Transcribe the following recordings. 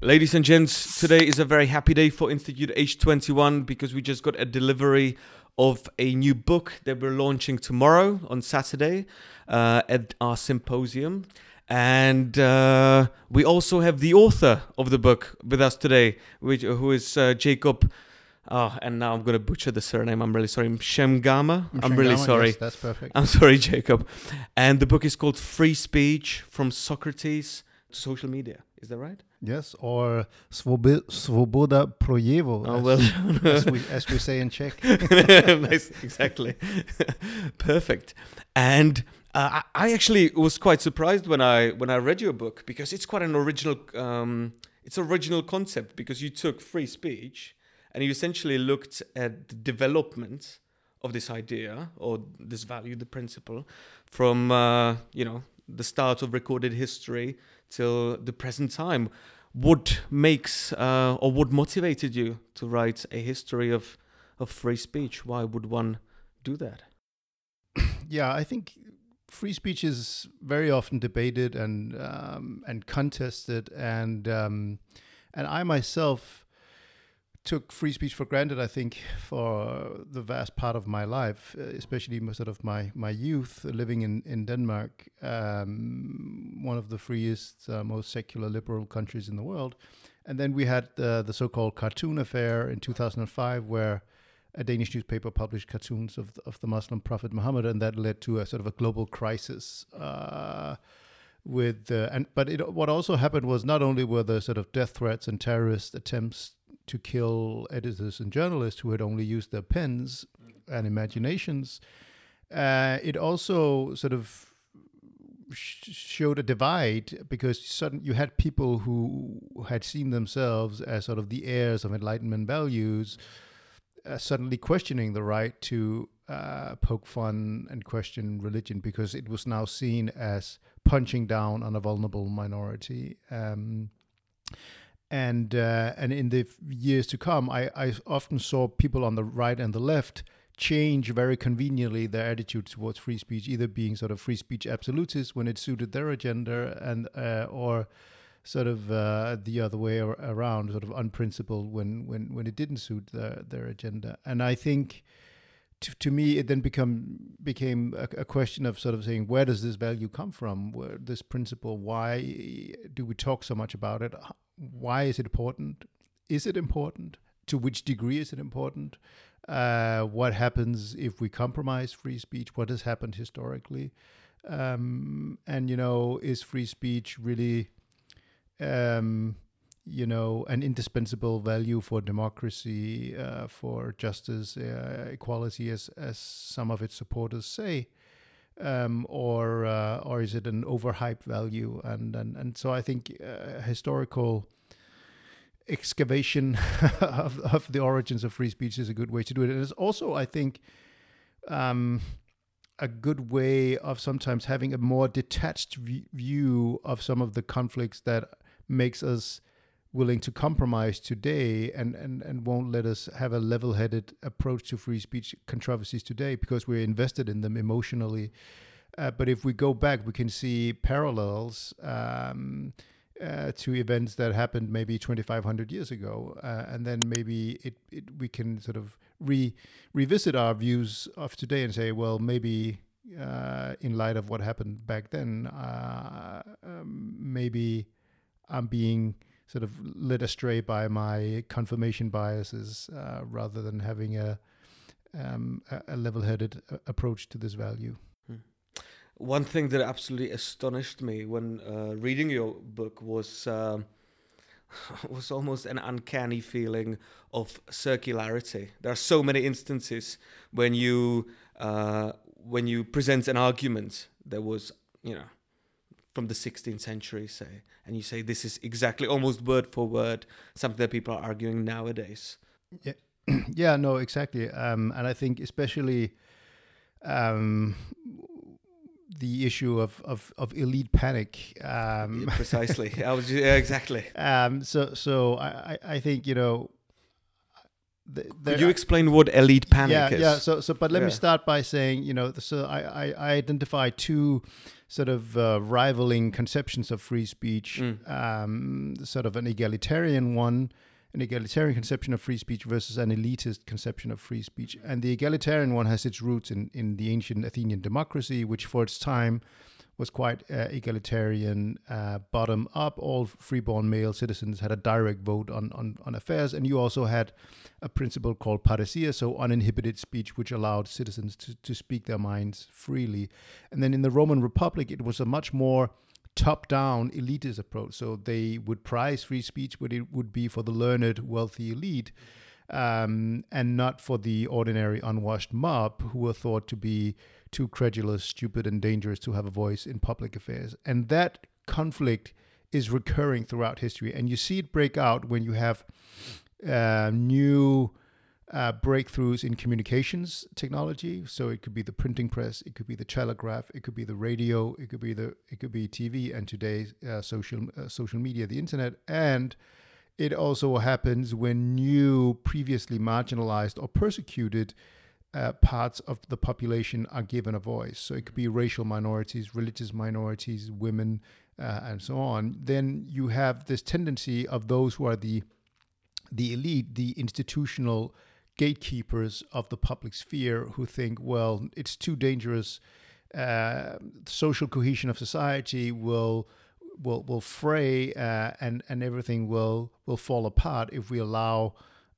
Ladies and gents, today is a very happy day for Institute H21 because we just got a delivery of a new book that we're launching tomorrow on Saturday uh, at our symposium. And uh, we also have the author of the book with us today, which, who is uh, Jacob. Oh, and now I'm going to butcher the surname. I'm really sorry. Shemgama. I'm really sorry. yes, that's perfect. I'm sorry, Jacob. And the book is called Free Speech from Socrates to Social Media. Is that right? Yes, or svobi- svoboda projevo, Oh, as, well. as, we, as we say in Czech. nice, exactly. Perfect. And uh, I I actually was quite surprised when I when I read your book because it's quite an original um, it's original concept because you took free speech and you essentially looked at the development of this idea or this value, the principle, from uh, you know the start of recorded history till the present time. What makes uh, or what motivated you to write a history of of free speech? Why would one do that? yeah, I think free speech is very often debated and um, and contested, and um, and I myself took free speech for granted. I think for the vast part of my life, uh, especially most of my my youth, living in in Denmark, um, one of the freest, uh, most secular, liberal countries in the world. And then we had uh, the so-called cartoon affair in 2005, where a Danish newspaper published cartoons of of the Muslim prophet Muhammad, and that led to a sort of a global crisis. Uh, with uh, and but it, what also happened was not only were there sort of death threats and terrorist attempts to kill editors and journalists who had only used their pens and imaginations, uh, it also sort of showed a divide because sudden you had people who had seen themselves as sort of the heirs of enlightenment values uh, suddenly questioning the right to uh, poke fun and question religion because it was now seen as punching down on a vulnerable minority. Um, and uh, and in the years to come, I, I often saw people on the right and the left change very conveniently their attitude towards free speech, either being sort of free speech absolutists when it suited their agenda, and uh, or sort of uh, the other way around, sort of unprincipled when when when it didn't suit their their agenda. And I think. To, to me, it then become became a, a question of sort of saying where does this value come from? Where this principle? Why do we talk so much about it? Why is it important? Is it important? To which degree is it important? Uh, what happens if we compromise free speech? What has happened historically? Um, and you know, is free speech really, um, you know, an indispensable value for democracy, uh, for justice, uh, equality, as as some of its supporters say, um, or uh, or is it an overhyped value? And and and so I think uh, historical excavation of, of the origins of free speech is a good way to do it. And it's also, I think, um, a good way of sometimes having a more detached v- view of some of the conflicts that makes us willing to compromise today and, and, and won't let us have a level-headed approach to free speech controversies today because we're invested in them emotionally. Uh, but if we go back, we can see parallels um, uh, to events that happened maybe 2,500 years ago, uh, and then maybe it, it we can sort of re revisit our views of today and say, well, maybe uh, in light of what happened back then, uh, um, maybe I'm being sort of led astray by my confirmation biases uh, rather than having a um, a, a level-headed uh, approach to this value. One thing that absolutely astonished me when uh, reading your book was um was almost an uncanny feeling of circularity. There are so many instances when you uh, when you present an argument that was you know from the 16th century, say, and you say this is exactly almost word for word something that people are arguing nowadays. yeah, no, exactly. Um, and I think especially um, the issue of, of, of elite panic. Um, Yeah, precisely. I was yeah, exactly. um, so so I I think you know. Th- Could you explain what elite panic yeah, is? Yeah, so so but let me start by saying, you know, so I, I, I identify two sort of uh, rivaling conceptions of free speech, Mm. um, sort of an egalitarian one, an egalitarian conception of free speech versus an elitist conception of free speech. And the egalitarian one has its roots in, in the ancient Athenian democracy, which for its time was quite uh, egalitarian, uh, bottom up. All freeborn male citizens had a direct vote on, on, on affairs. And you also had a principle called parrhesia, so uninhibited speech, which allowed citizens to, to speak their minds freely. And then in the Roman Republic, it was a much more top down elitist approach. So they would prize free speech, but it would be for the learned, wealthy elite. Um, and not for the ordinary unwashed mob who were thought to be too credulous, stupid, and dangerous to have a voice in public affairs. And that conflict is recurring throughout history. And you see it break out when you have uh, new uh, breakthroughs in communications technology. So it could be the printing press, it could be the telegraph, it could be the radio, it could be the it could be TV, and today uh, social uh, social media, the internet, and it also happens when new, previously marginalized or persecuted uh, parts of the population are given a voice. So it could be racial minorities, religious minorities, women, uh, and so on. Then you have this tendency of those who are the the elite, the institutional gatekeepers of the public sphere, who think, well, it's too dangerous. Uh, social cohesion of society will will will fray uh, and and everything will will fall apart if we allow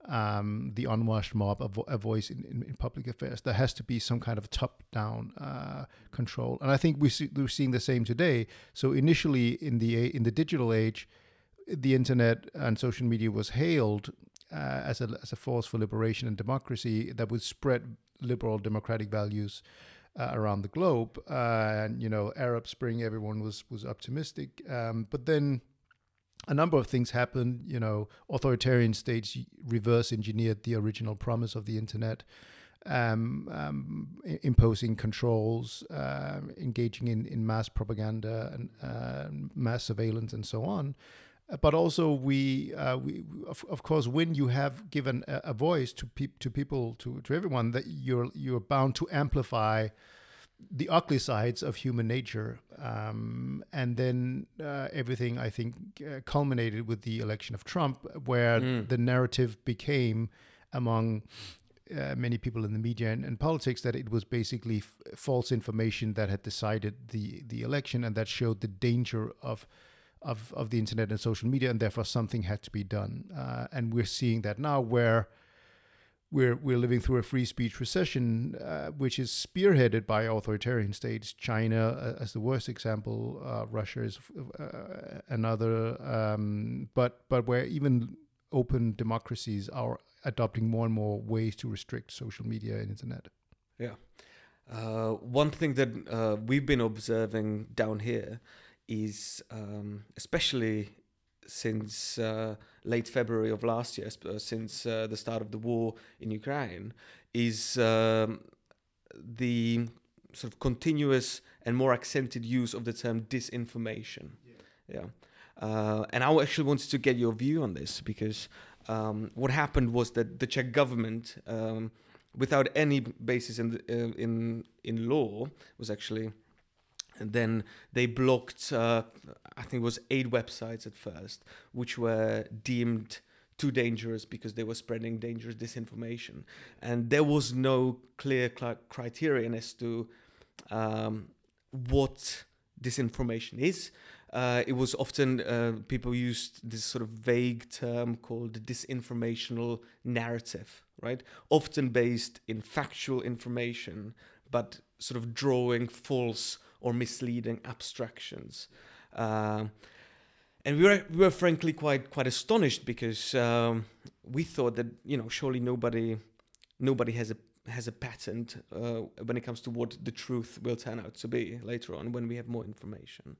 um, the unwashed mob a, vo- a voice in, in, in, public affairs. There has to be some kind of top-down uh, control, and I think we see, we're seeing the same today. So initially, in the in the digital age, the internet and social media was hailed uh, as a as a force for liberation and democracy that would spread liberal democratic values uh, around the globe. Uh, and you know, Arab Spring, everyone was was optimistic, um, but then a number of things happened. You know, authoritarian states reverse engineered the original promise of the internet. Um, um, imposing controls, uh, engaging in, in mass propaganda and uh, mass surveillance, and so on. But also, we, uh, we of, of course, when you have given a, a voice to pe- to people, to, to everyone, that you're you're bound to amplify the ugly sides of human nature. Um, and then uh, everything, I think, uh, culminated with the election of Trump, where mm. the narrative became among uh, many people in the media and, and politics that it was basically f- false information that had decided the, the election and that showed the danger of. Of, of the internet and social media, and therefore something had to be done. Uh, and we're seeing that now, where we're we're living through a free speech recession, uh, which is spearheaded by authoritarian states. China, uh, as the worst example, uh, Russia is uh, another. Um, but but where even open democracies are adopting more and more ways to restrict social media and internet. Yeah, uh, one thing that uh, we've been observing down here is, um, especially since uh, late February of last year, uh, since uh, the start of the war in Ukraine, is um, the sort of continuous and more accented use of the term disinformation. Yeah. yeah. Uh, and I actually wanted to get your view on this because um, what happened was that the Czech government, um, without any basis in, the, uh, in, in law, was actually and then they blocked uh, i think it was eight websites at first which were deemed too dangerous because they were spreading dangerous disinformation. And there was no clear cl- criterion as to um, what disinformation is. Uh, it was often uh, people used this sort of vague term called disinformational narrative right? Often based in factual information but sort of drawing false or misleading abstractions. Uh, and we were, we were frankly quite quite astonished because um, we thought that you know surely nobody nobody has a has a patent uh, when it comes to what the truth will turn out to be later on when we have more information.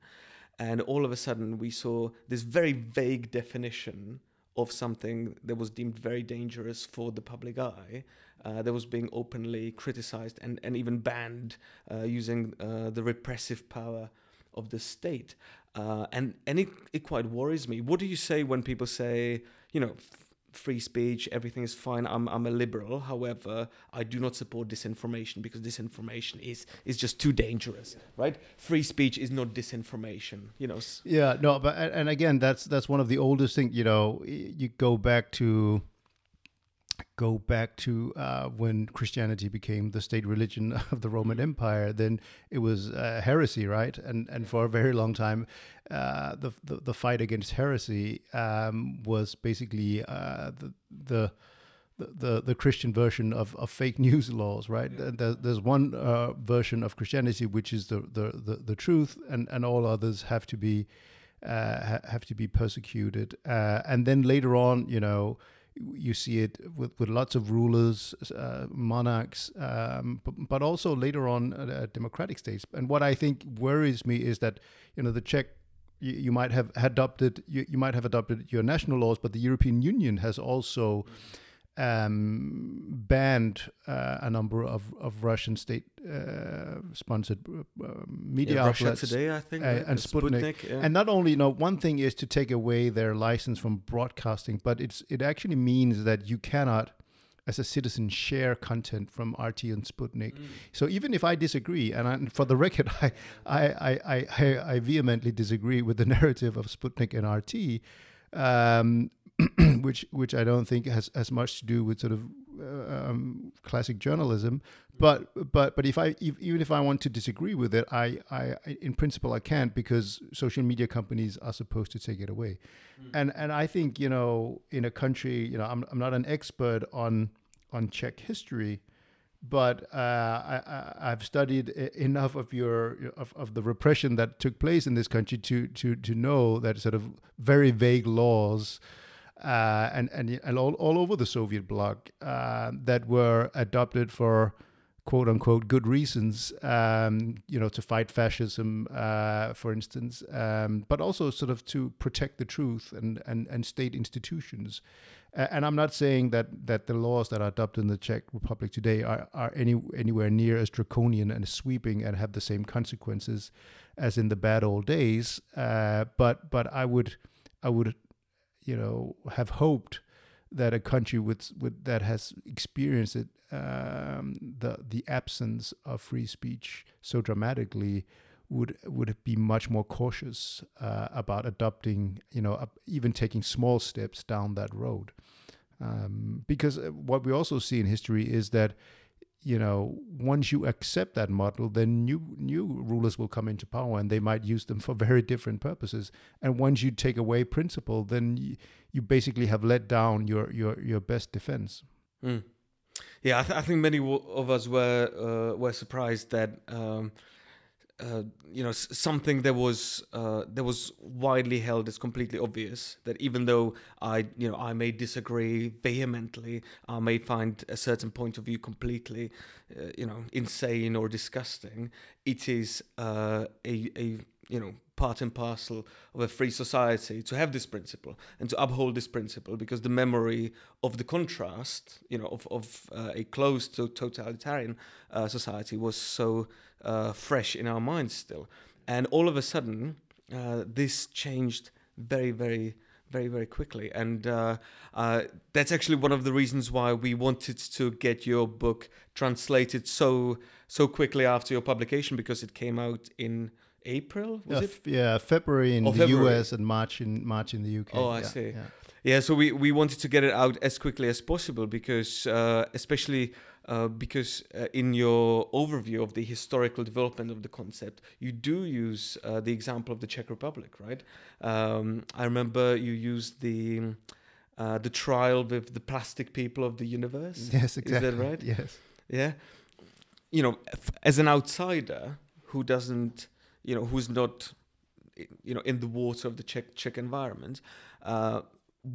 And all of a sudden, we saw this very vague definition of something that was deemed very dangerous for the public eye uh, that was being openly criticized and, and even banned uh, using uh, the repressive power of the state. Uh, and and it, it quite worries me. What do you say when people say, you know, free speech, everything is fine. I'm I'm a liberal. However, I do not support disinformation because disinformation is is just too dangerous, right? Free speech is not disinformation. You know. Yeah, no, but and and again, that's that's one of the oldest things. You know, you go back to go back to uh, when Christianity became the state religion of the Roman Empire. Then it was uh, heresy, right? And and for a very long time, uh, the, the the fight against heresy um, was basically uh, the the the, the Christian version of, of fake news laws, right? There, there's one uh, version of Christianity which is the, the, the, the truth, and, and all others have to be uh, ha- have to be persecuted. Uh, and then later on, you know, you see it with, with lots of rulers, uh, monarchs, um, but, but also later on uh, democratic states. And what I think worries me is that you know the Czech you, you might have adopted you, you might have adopted your national laws, but the European Union has also um, banned uh, a number of, of Russian state uh, sponsored uh, media Yeah, Russia outlets. Today, I think, uh, right? and Sputnik. yeah. And not only, you know, one thing is to take away their license from broadcasting, but it's it actually means that you cannot, as a citizen, share content from RT and Sputnik. Mm. So even if I disagree, and I, for the record, I, I, I, I, I, I vehemently disagree with the narrative of Sputnik and RT, um, which which I don't think has as much to do with sort of uh, um, classic journalism. But but but if I if, even if I want to disagree with it, I, I in principle I can't because social media companies are supposed to take it away, and and I think you know in a country you know I'm I'm not an expert on on Czech history, but uh, I, I, I've studied enough of your of, of the repression that took place in this country to to to know that sort of very vague laws. Uh, and and and all, all over the Soviet bloc uh, that were adopted for quote unquote good reasons, um, you know, to fight fascism, uh, for instance, um, but also sort of to protect the truth and and, and state institutions. And I'm not saying that that the laws that are adopted in the Czech Republic today are, are any anywhere near as draconian and sweeping and have the same consequences as in the bad old days. Uh, but but I would I would you know have hoped that a country with, with that has experienced it um, the the absence of free speech so dramatically would would be much more cautious uh, about adopting you know even taking small steps down that road. Um, because uh, what we also see in history is that you know once you accept that model then new new rulers will come into power and they might use them for very different purposes and once you take away principle then you, basically have let down your your your best defense Mm. Yeah, I, th- I think many w- of us were uh, were surprised that um, uh, you know something that was uh, that was widely held as completely obvious. That even though I you know I may disagree vehemently, I may find a certain point of view completely uh, you know insane or disgusting. It is uh, a a you know part and parcel of a free society to have this principle and to uphold this principle because the memory of the contrast you know of, of uh, a closed to totalitarian society was so uh, fresh in our minds still and all of a sudden uh, this changed very very very very quickly and uh, uh, that's actually one of the reasons why we wanted to get your book translated so so quickly after your publication because it came out in April was yeah, it f- yeah February in Oh, the February. US and March in March in the UK Oh, I Yeah, see. yeah. Yeah, so we, we wanted to get it out as quickly as possible because, uh, especially uh, because uh, in your overview of the historical development of the concept, you do use uh, the example of the Czech Republic, right? Um, I remember you used the uh, the trial with the plastic people of the universe. yes exactly Is that right? yes Yeah. You know, f- as an outsider who doesn't, you know, who's not, you know, in the water of the Czech Czech environment, uh,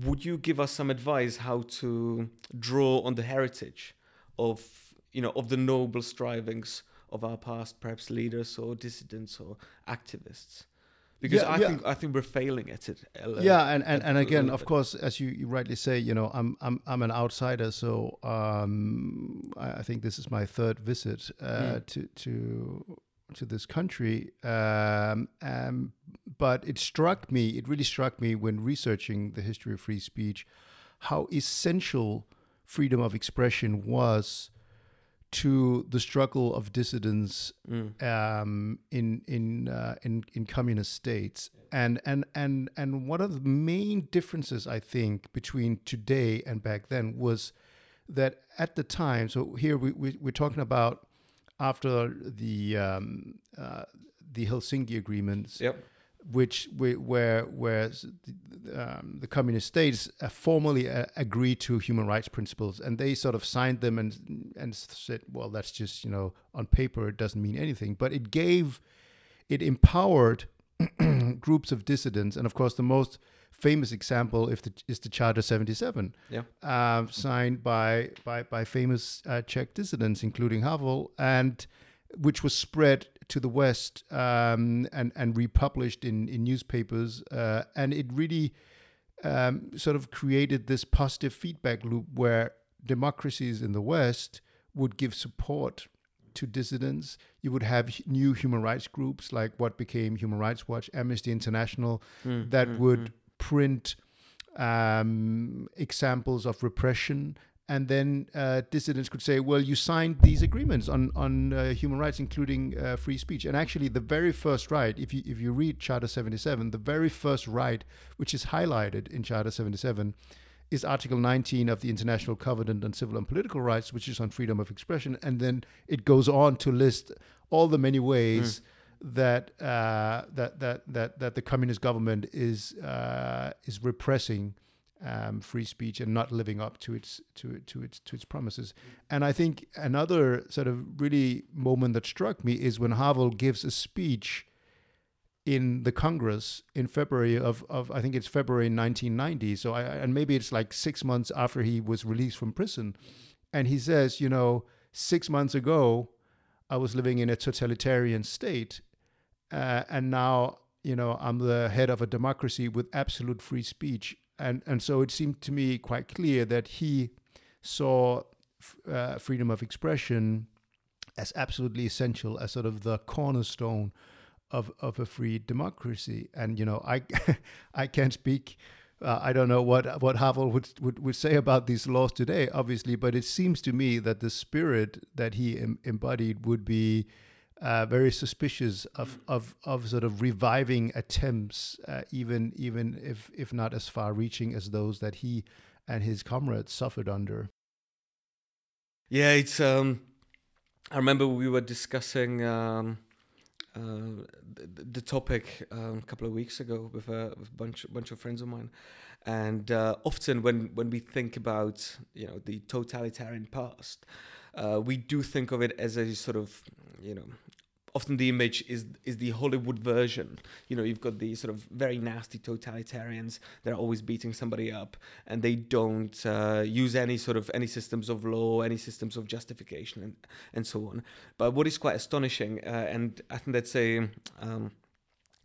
would you give us some advice how to draw on the heritage of, you know, of the noble strivings of our past, perhaps leaders or dissidents or activists? Because Yeah, I yeah. think I think we're failing at it. a yeah and, and, and again of course as you, you rightly say you know i'm i'm, I'm an outsider so um, I, I think this is my third visit uh, Mm. to to to this country um, um, but it struck me it really struck me when researching the history of free speech how essential freedom of expression was to the struggle of dissidents Mm. um, in in, uh, in in communist states, and and and and one of the main differences I think between today and back then was that at the time. So here we, we we're talking about after the um, uh, the Helsinki agreements, Yep. Which we, where where the, um, the communist states uh, formally uh, agreed to human rights principles, and they sort of signed them and and said, well, that's just you know on paper it doesn't mean anything, but it gave, it empowered groups of dissidents, and of course the most famous example if the, is the Charter 77 Yeah. uh, signed by by by famous uh, Czech dissidents, including Havel, and which was spread to the West um, and and republished in in newspapers, uh, and it really um, sort of created this positive feedback loop where democracies in the West would give support to dissidents. You would have new human rights groups like what became Human Rights Watch, Amnesty International, Mm, that mm, would mm. print um, examples of repression. And then uh, dissidents could say, "Well, you signed these agreements on on uh, human rights, including uh, free speech." And actually, the very first right, if you if you read Charter 77, the very first right, which is highlighted in Charter 77, is Article 19 of the International Covenant on Civil and Political Rights, which is on freedom of expression, and then it goes on to list all the many ways that uh, that that that that the communist government is uh, is repressing um, free speech and not living up to its to to its to its promises. And I think another sort of really moment that struck me is when Havel gives a speech in the Congress in February of, of I think it's February 1990. So I and maybe it's like six months after he was released from prison, and he says, you know, six months ago, I was living in a totalitarian state, uh, and now you know I'm the head of a democracy with absolute free speech, and and so it seemed to me quite clear that he saw uh, freedom of expression as absolutely essential, as sort of the cornerstone of of a free democracy. And you know, I I can't speak. Uh, I don't know what what Havel would, would would say about these laws today, obviously, but it seems to me that the spirit that he em- embodied would be uh, very suspicious of, of of sort of reviving attempts, uh, even even if if not as far-reaching as those that he and his comrades suffered under. Yeah, it's. Um, I remember we were discussing um, uh, the, the topic um, a couple of weeks ago with a, with a bunch bunch of friends of mine, and uh, often when when we think about you know the totalitarian past, uh, we do think of it as a sort of you know. Often the image is is the Hollywood version. You know, you've got these sort of very nasty totalitarians that are always beating somebody up, and they don't uh, use any sort of any systems of law, any systems of justification, and and so on. But what is quite astonishing, uh, and I think that's a um,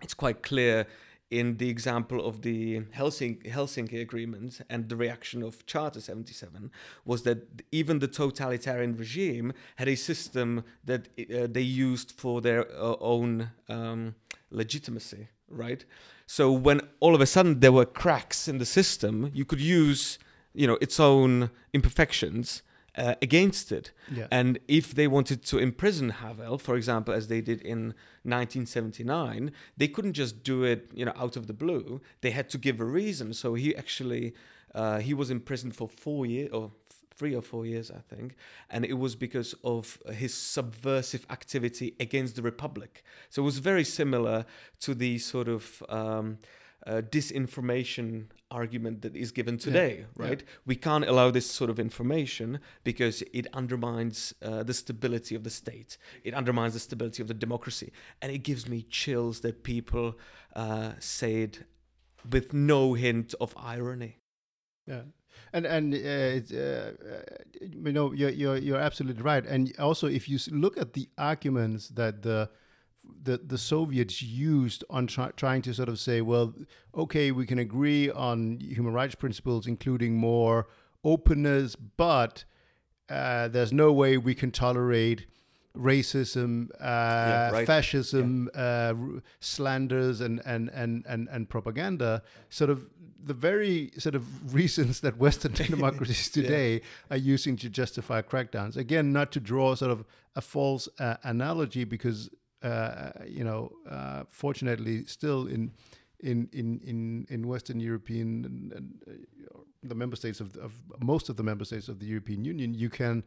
it's quite clear in the example of the Helsinki, Helsinki Agreement and the reaction of Charter 77 was that even the totalitarian regime had a system that uh, they used for their uh, own um, legitimacy, right? So when all of a sudden there were cracks in the system, you could use, you know, its own imperfections uh, against it. Yeah. And if they wanted to imprison Havel, for example, as they did in 1979, they couldn't just do it, you know, out of the blue. They had to give a reason. So he actually uh, he was imprisoned for four years or three or four years, I think, and it was because of his subversive activity against the republic. So it was very similar to the sort of um, uh, disinformation argument that is given today, yeah. right? We can't allow this sort of information because it undermines uh, the stability of the state. It undermines the stability of the democracy, and it gives me chills that people uh, say it with no hint of irony. Yeah, and and uh, it's, uh, uh, you know you're, you're you're absolutely right. And also, if you look at the arguments that the the the Soviets used on try, trying to sort of say, well, okay, we can agree on human rights principles, including more openness, but uh, there's no way we can tolerate racism, uh, right. fascism, uh, slanders, and, and, and, and, and propaganda. Sort of the very sort of reasons that Western democracies today yeah. are using to justify crackdowns. Again, not to draw sort of a false uh, analogy, because uh, you know, uh, fortunately, still in in in in in Western European and, and uh, the member states of, of most of the member states of the European Union, you can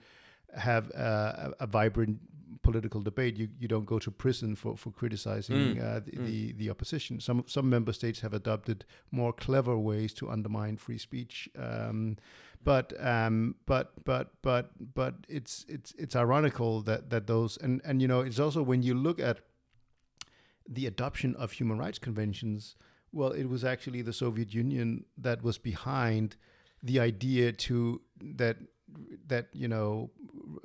have a, a vibrant political debate. You you don't go to prison for for criticizing mm. uh, the, mm. the, the opposition. Some some member states have adopted more clever ways to undermine free speech. Um, but um, but but but but it's it's it's ironical that that those and and you know it's also when you look at the adoption of human rights conventions. Well, it was actually the Soviet Union that was behind the idea to that that you know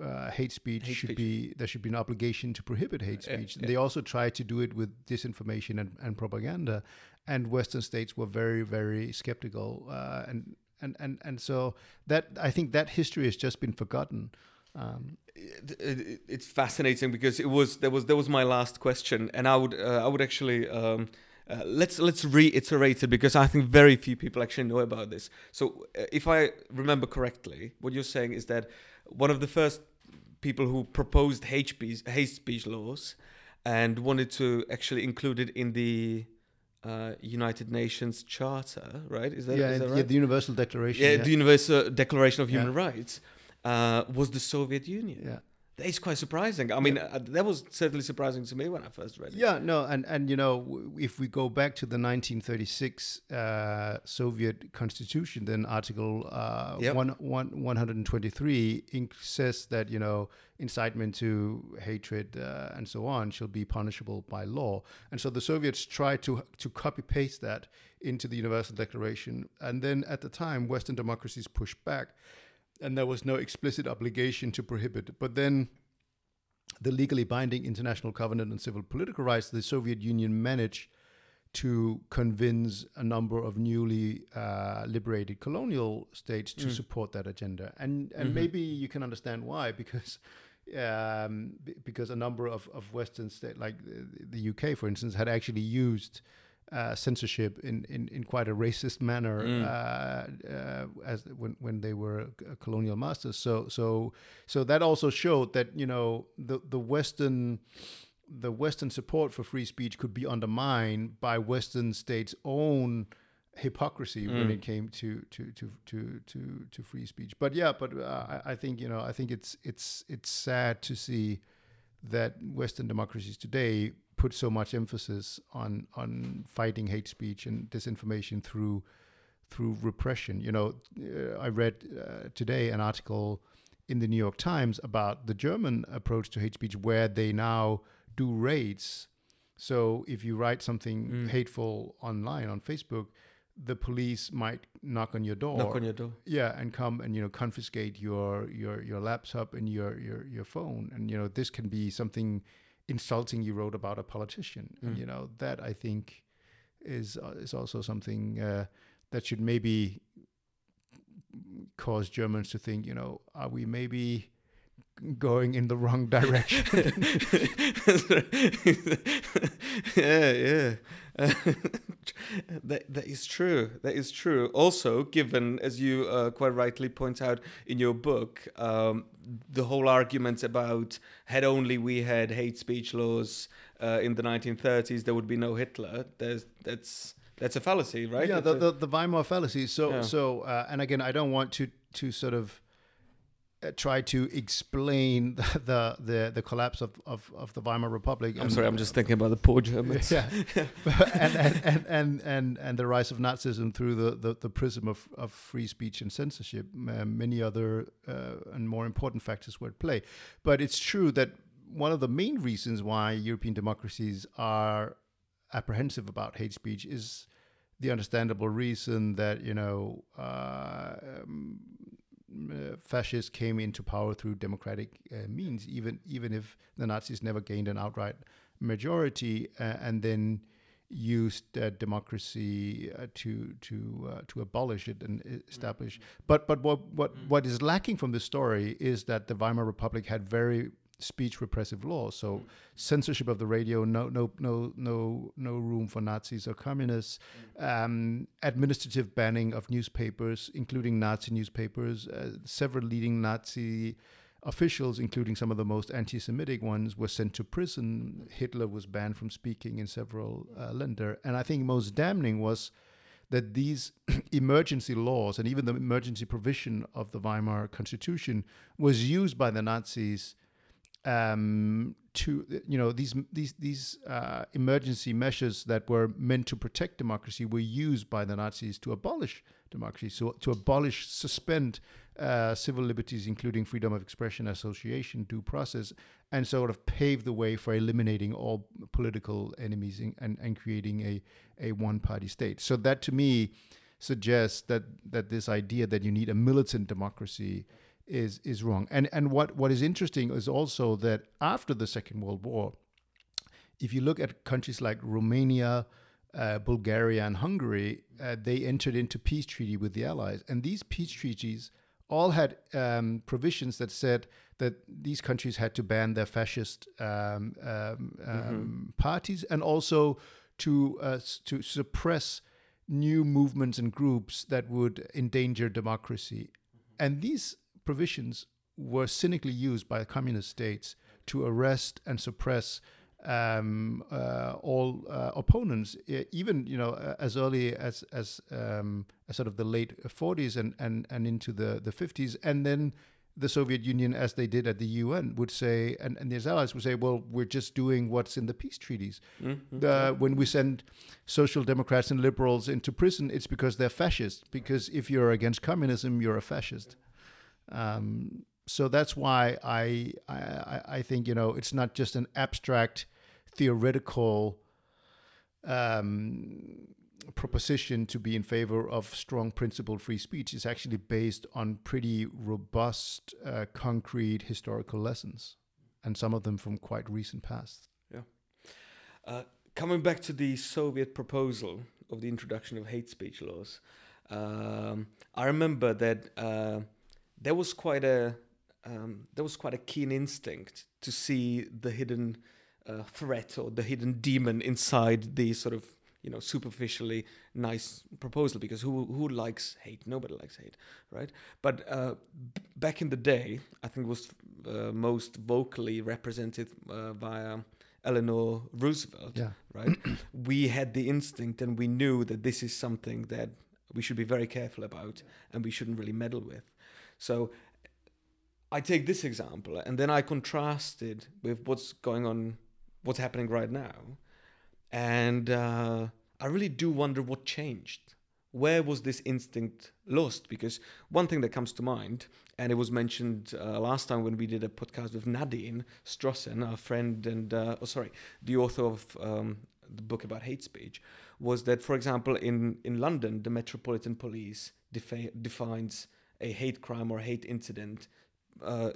uh, hate speech hate should speech. be there should be an obligation to prohibit hate speech. Yeah, yeah. They also tried to do it with disinformation and, and propaganda, and Western states were very very skeptical uh, and. And, and and so that I think that history has just been forgotten. Um, it, it, it's fascinating because it was there was there was my last question, and I would uh, I would actually um, uh, let's let's reiterate it because I think very few people actually know about this. So, uh, if I remember correctly, what you're saying is that one of the first people who proposed hate speech, hate speech laws and wanted to actually include it in the uh, United Nations Charter, right? Is that, yeah, is that right? yeah the Universal Declaration. Yeah, yeah, the Universal Declaration of Human. Rights uh, was the Soviet Union. Yeah it's quite surprising. I mean, yeah. uh, that was certainly surprising to me when I first read it. Yeah, no, and and you know, if we go back to the 1936 uh, Soviet Constitution, then Article uh, yep. one, one, 123 says that you know incitement to hatred uh, and so on shall be punishable by law. And so the Soviets tried to to copy paste that into the Universal Declaration, and then at the time, Western democracies pushed back and there was no explicit obligation to prohibit. But then the legally binding International Covenant on Civil Political Rights, the Soviet Union managed to convince a number of newly uh, liberated colonial states to mm. support that agenda. And and mm-hmm. maybe you can understand why, because um, because a number of, of Western states, like the, the UK, for instance, had actually used uh, censorship in, in, in quite a racist manner mm. uh, uh, as when, when they were colonial masters. So so so that also showed that you know the the Western the Western support for free speech could be undermined by Western states' own hypocrisy mm. when it came to to to to to to free speech. But yeah, but uh, I, I think you know I think it's it's it's sad to see that Western democracies today put so much emphasis on on fighting hate speech and disinformation through through repression. You know, uh, I read uh, today an article in the New York Times about the German approach to hate speech, where they now do raids. So if you write something mm. hateful online on Facebook, the police might knock on your door. Knock on your door. Yeah, and come and you know confiscate your your your laptop and your your your phone, and you know this can be something insulting you wrote about a politician. Mm. And, you know that I think is uh, is also something uh, that should maybe cause Germans to think. You know, are we maybe going in the wrong direction? yeah, yeah. that, that is true. That is true. Also, given, as you uh, quite rightly point out in your book, um, the whole argument about had only we had hate speech laws uh, in the 1930s, there would be no Hitler. There's, that's that's a fallacy, right? Yeah, the, the, the, Weimar fallacy. So yeah. so, uh, and again, I don't want to to sort of uh, try to explain the, the the collapse of, of, of the Weimar Republic. I'm and, sorry, I'm just thinking about the poor Germans. Yeah, and, and, and, and, and, and the rise of Nazism through the, the, the prism of, of free speech and censorship. Uh, many other uh, and more important factors were at play. But it's true that one of the main reasons why European democracies are apprehensive about hate speech is the understandable reason that you know uh, um, uh, fascists came into power through democratic uh, means, even even if the Nazis never gained an outright majority, uh, and then used uh, democracy uh, to to uh, to abolish it and establish. Mm-hmm. But but what what mm-hmm. what is lacking from the story is that the Weimar Republic had very speech repressive laws. So censorship of the radio, no no no no no room for Nazis or communists, um, administrative banning of newspapers, including Nazi newspapers. Uh, several leading Nazi officials, including some of the most anti-Semitic ones, were sent to prison. Hitler was banned from speaking in several uh, länder, and I think most damning was that these emergency laws and even the emergency provision of the Weimar Constitution was used by the Nazis um, to you know these these these uh, emergency measures that were meant to protect democracy were used by the Nazis to abolish democracy, so to abolish, suspend uh, civil liberties, including freedom of expression, association, due process, and sort of pave the way for eliminating all political enemies in, and and creating a a one party state. So that to me suggests that that this idea that you need a militant democracy is is wrong. And and what what is interesting is also that after the Second World War, if you look at countries like Romania, uh, Bulgaria, and Hungary, uh, they entered into peace treaty with the Allies, and these peace treaties all had um, provisions that said that these countries had to ban their fascist um, um, mm-hmm. parties and also to uh, to suppress new movements and groups that would endanger democracy. And these provisions were cynically used by communist states to arrest and suppress um, uh, all uh, opponents, even you know as early as as, um, as sort of the late 40s and, and, and into the, the 50s, and then the Soviet Union, as they did at the UN, would say, and, and its allies would say, well, we're just doing what's in the peace treaties. Mm-hmm. Uh, when we send social democrats and liberals into prison, it's because they're fascist. Because if you're against communism, you're a fascist. Um, so that's why I, I I think you know it's not just an abstract theoretical um, proposition to be in favor of strong principled free speech It's actually based on pretty robust, uh, concrete historical lessons, and some of them from quite recent past. Yeah. Uh, coming back to the Soviet proposal of the introduction of hate speech laws, um, I remember that uh, there was quite a um, there was quite a keen instinct to see the hidden uh, threat or the hidden demon inside the sort of you know superficially nice proposal because who who likes hate? Nobody likes hate right? But uh, b- back in the day i think it was uh, most vocally represented uh, via eleanor roosevelt yeah. right? We had the instinct and we knew that this is something that we should be very careful about and we shouldn't really meddle with so I take this example and then I contrast it with what's going on, what's happening right now. And uh, I really do wonder what changed. Where was this instinct lost? Because one thing that comes to mind, and it was mentioned uh, last time when we did a podcast with Nadine Strossen, our friend and, uh, oh, sorry, the author of um, the book about hate speech, was that, for example, in, in London, the Metropolitan Police defi- defines a hate crime or hate incident uh,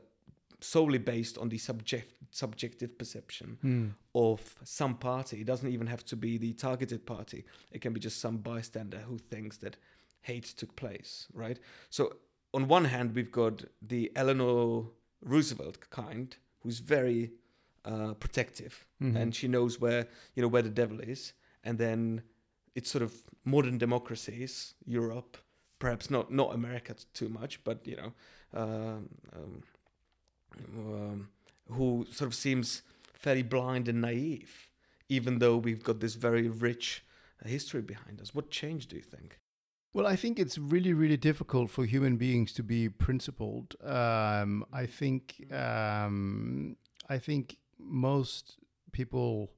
solely based on the subject subjective perception mm. of some party. It doesn't even have to be the targeted party. It can be just some bystander who thinks that hate took place, right? So on one hand, we've got the Eleanor Roosevelt kind, who's very uh, protective, mm-hmm. and she knows where you know where the devil is, and then it's sort of modern democracies, Europe, perhaps not not America too much, but you know, um, um, um, who sort of seems fairly blind and naive, even though we've got this very rich history behind us. What change do you think? Well, I think it's really, really difficult for human beings to be principled. Um, I think, um, I think most people,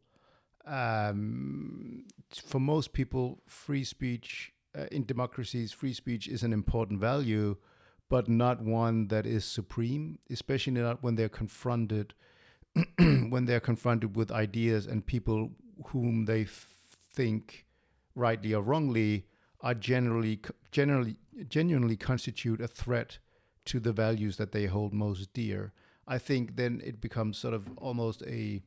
um, for most people, free speech uh, in democracies, free speech is an important value, but not one that is supreme, especially not when they're confronted when they're confronted with ideas and people whom they f- think rightly or wrongly are generally generally genuinely constitute a threat to the values that they hold most dear. I think then it becomes sort of almost a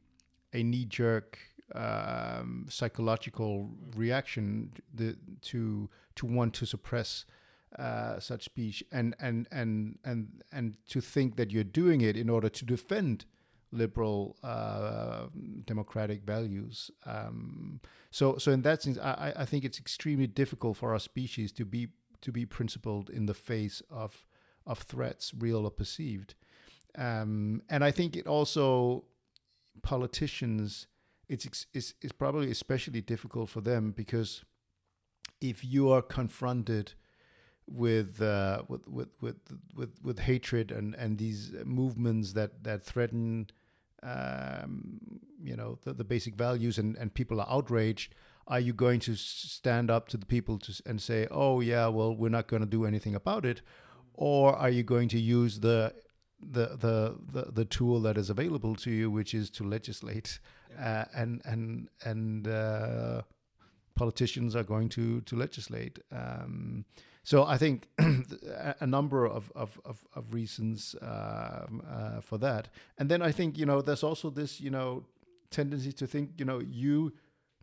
a knee jerk um, psychological reaction the, to to want to suppress uh, such speech and and and and and to think that you're doing it in order to defend liberal uh, democratic values. Um, so, so in that sense, I, I think it's extremely difficult for our species to be to be principled in the face of of threats, real or perceived. Um, and I think it also politicians it's, it's it's probably especially difficult for them because if you are confronted with, uh, with, with with with with hatred and and these movements that that threaten um, you know the, the basic values and and people are outraged are you going to stand up to the people to, and say oh yeah well we're not going to do anything about it or are you going to use the the the the, the tool that is available to you which is to legislate. Uh, and and and uh, politicians are going to to legislate um, so I think a number of, of, of, of reasons um, uh, for that. And then I think, you know, there's also this, you know, tendency to think, you know, you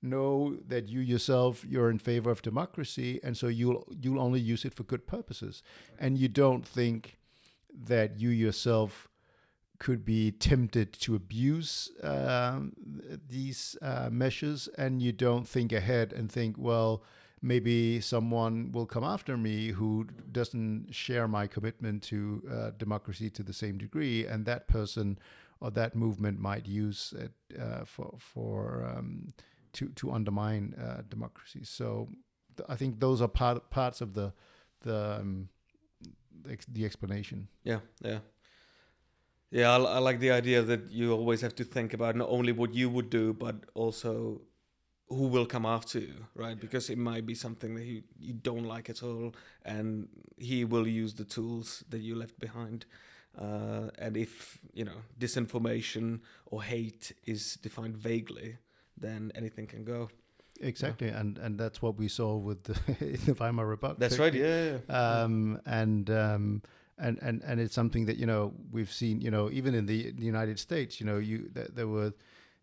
know that you yourself you're in favor of democracy and so you'll you'll only use it for good purposes and you don't think that you yourself could be tempted to abuse um, these uh, measures and you don't think ahead and think well maybe someone will come after me who doesn't share my commitment to uh, democracy to the same degree, and that person or that movement might use it uh, for for um, to to undermine uh, democracy. So th- I think those are part parts of the the um, ex- the explanation. Yeah, yeah. Yeah, I, I like the idea that you always have to think about not only what you would do, but also who will come after you, right? Because it might be something that you, you don't like at all, and he will use the tools that you left behind. Uh, and if you know disinformation or hate is defined vaguely, then anything can go. Exactly, yeah. and and that's what we saw with the, the Weimar Republic. That's right. Yeah. yeah. Um, and um, and and and it's something that you know we've seen. You know, even in the, United States, you know, you th- there were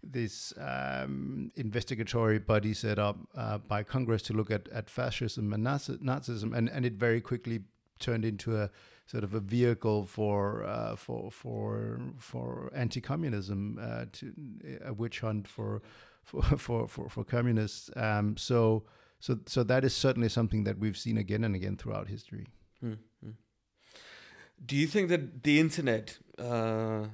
this um, investigatory body set up uh, by Congress to look at, at fascism and Nazi- Nazism, and, and it very quickly turned into a sort of a vehicle for uh, for for for anti-communism, uh, to a witch hunt for for for for, for communists. Um, so so so that is certainly something that we've seen again and again throughout history. Mm-hmm. Do you think that the internet uh,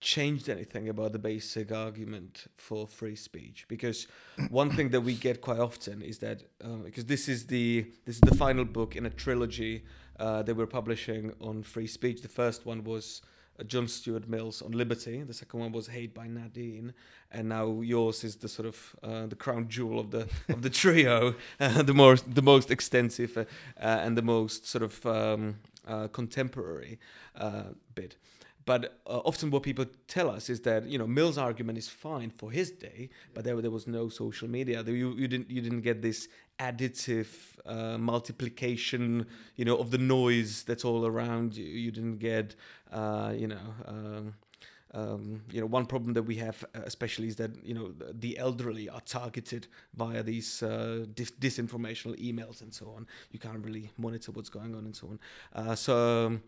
changed anything about the basic argument for free speech? Because one thing that we get quite often is that um, because this is the this is the final book in a trilogy uh, that we're publishing on free speech. The first one was uh, John Stuart Mill's on liberty. The second one was Hate by Nadine. And now yours is the sort of uh, the crown jewel of the of the trio uh, the more the most extensive uh, uh, and the most sort of um, contemporary bit but uh, often what people tell us is that you know Mill's argument is fine for his day, but there there was no social media. You you didn't you didn't get this additive uh, multiplication, you know, of the noise that's all around you. You didn't get, uh, you know. Um, um, you know, one problem that we have, uh, especially, is that you know the elderly are targeted via these uh, dis- disinformational emails and so on. You can't really monitor what's going on and so on. Uh, so um,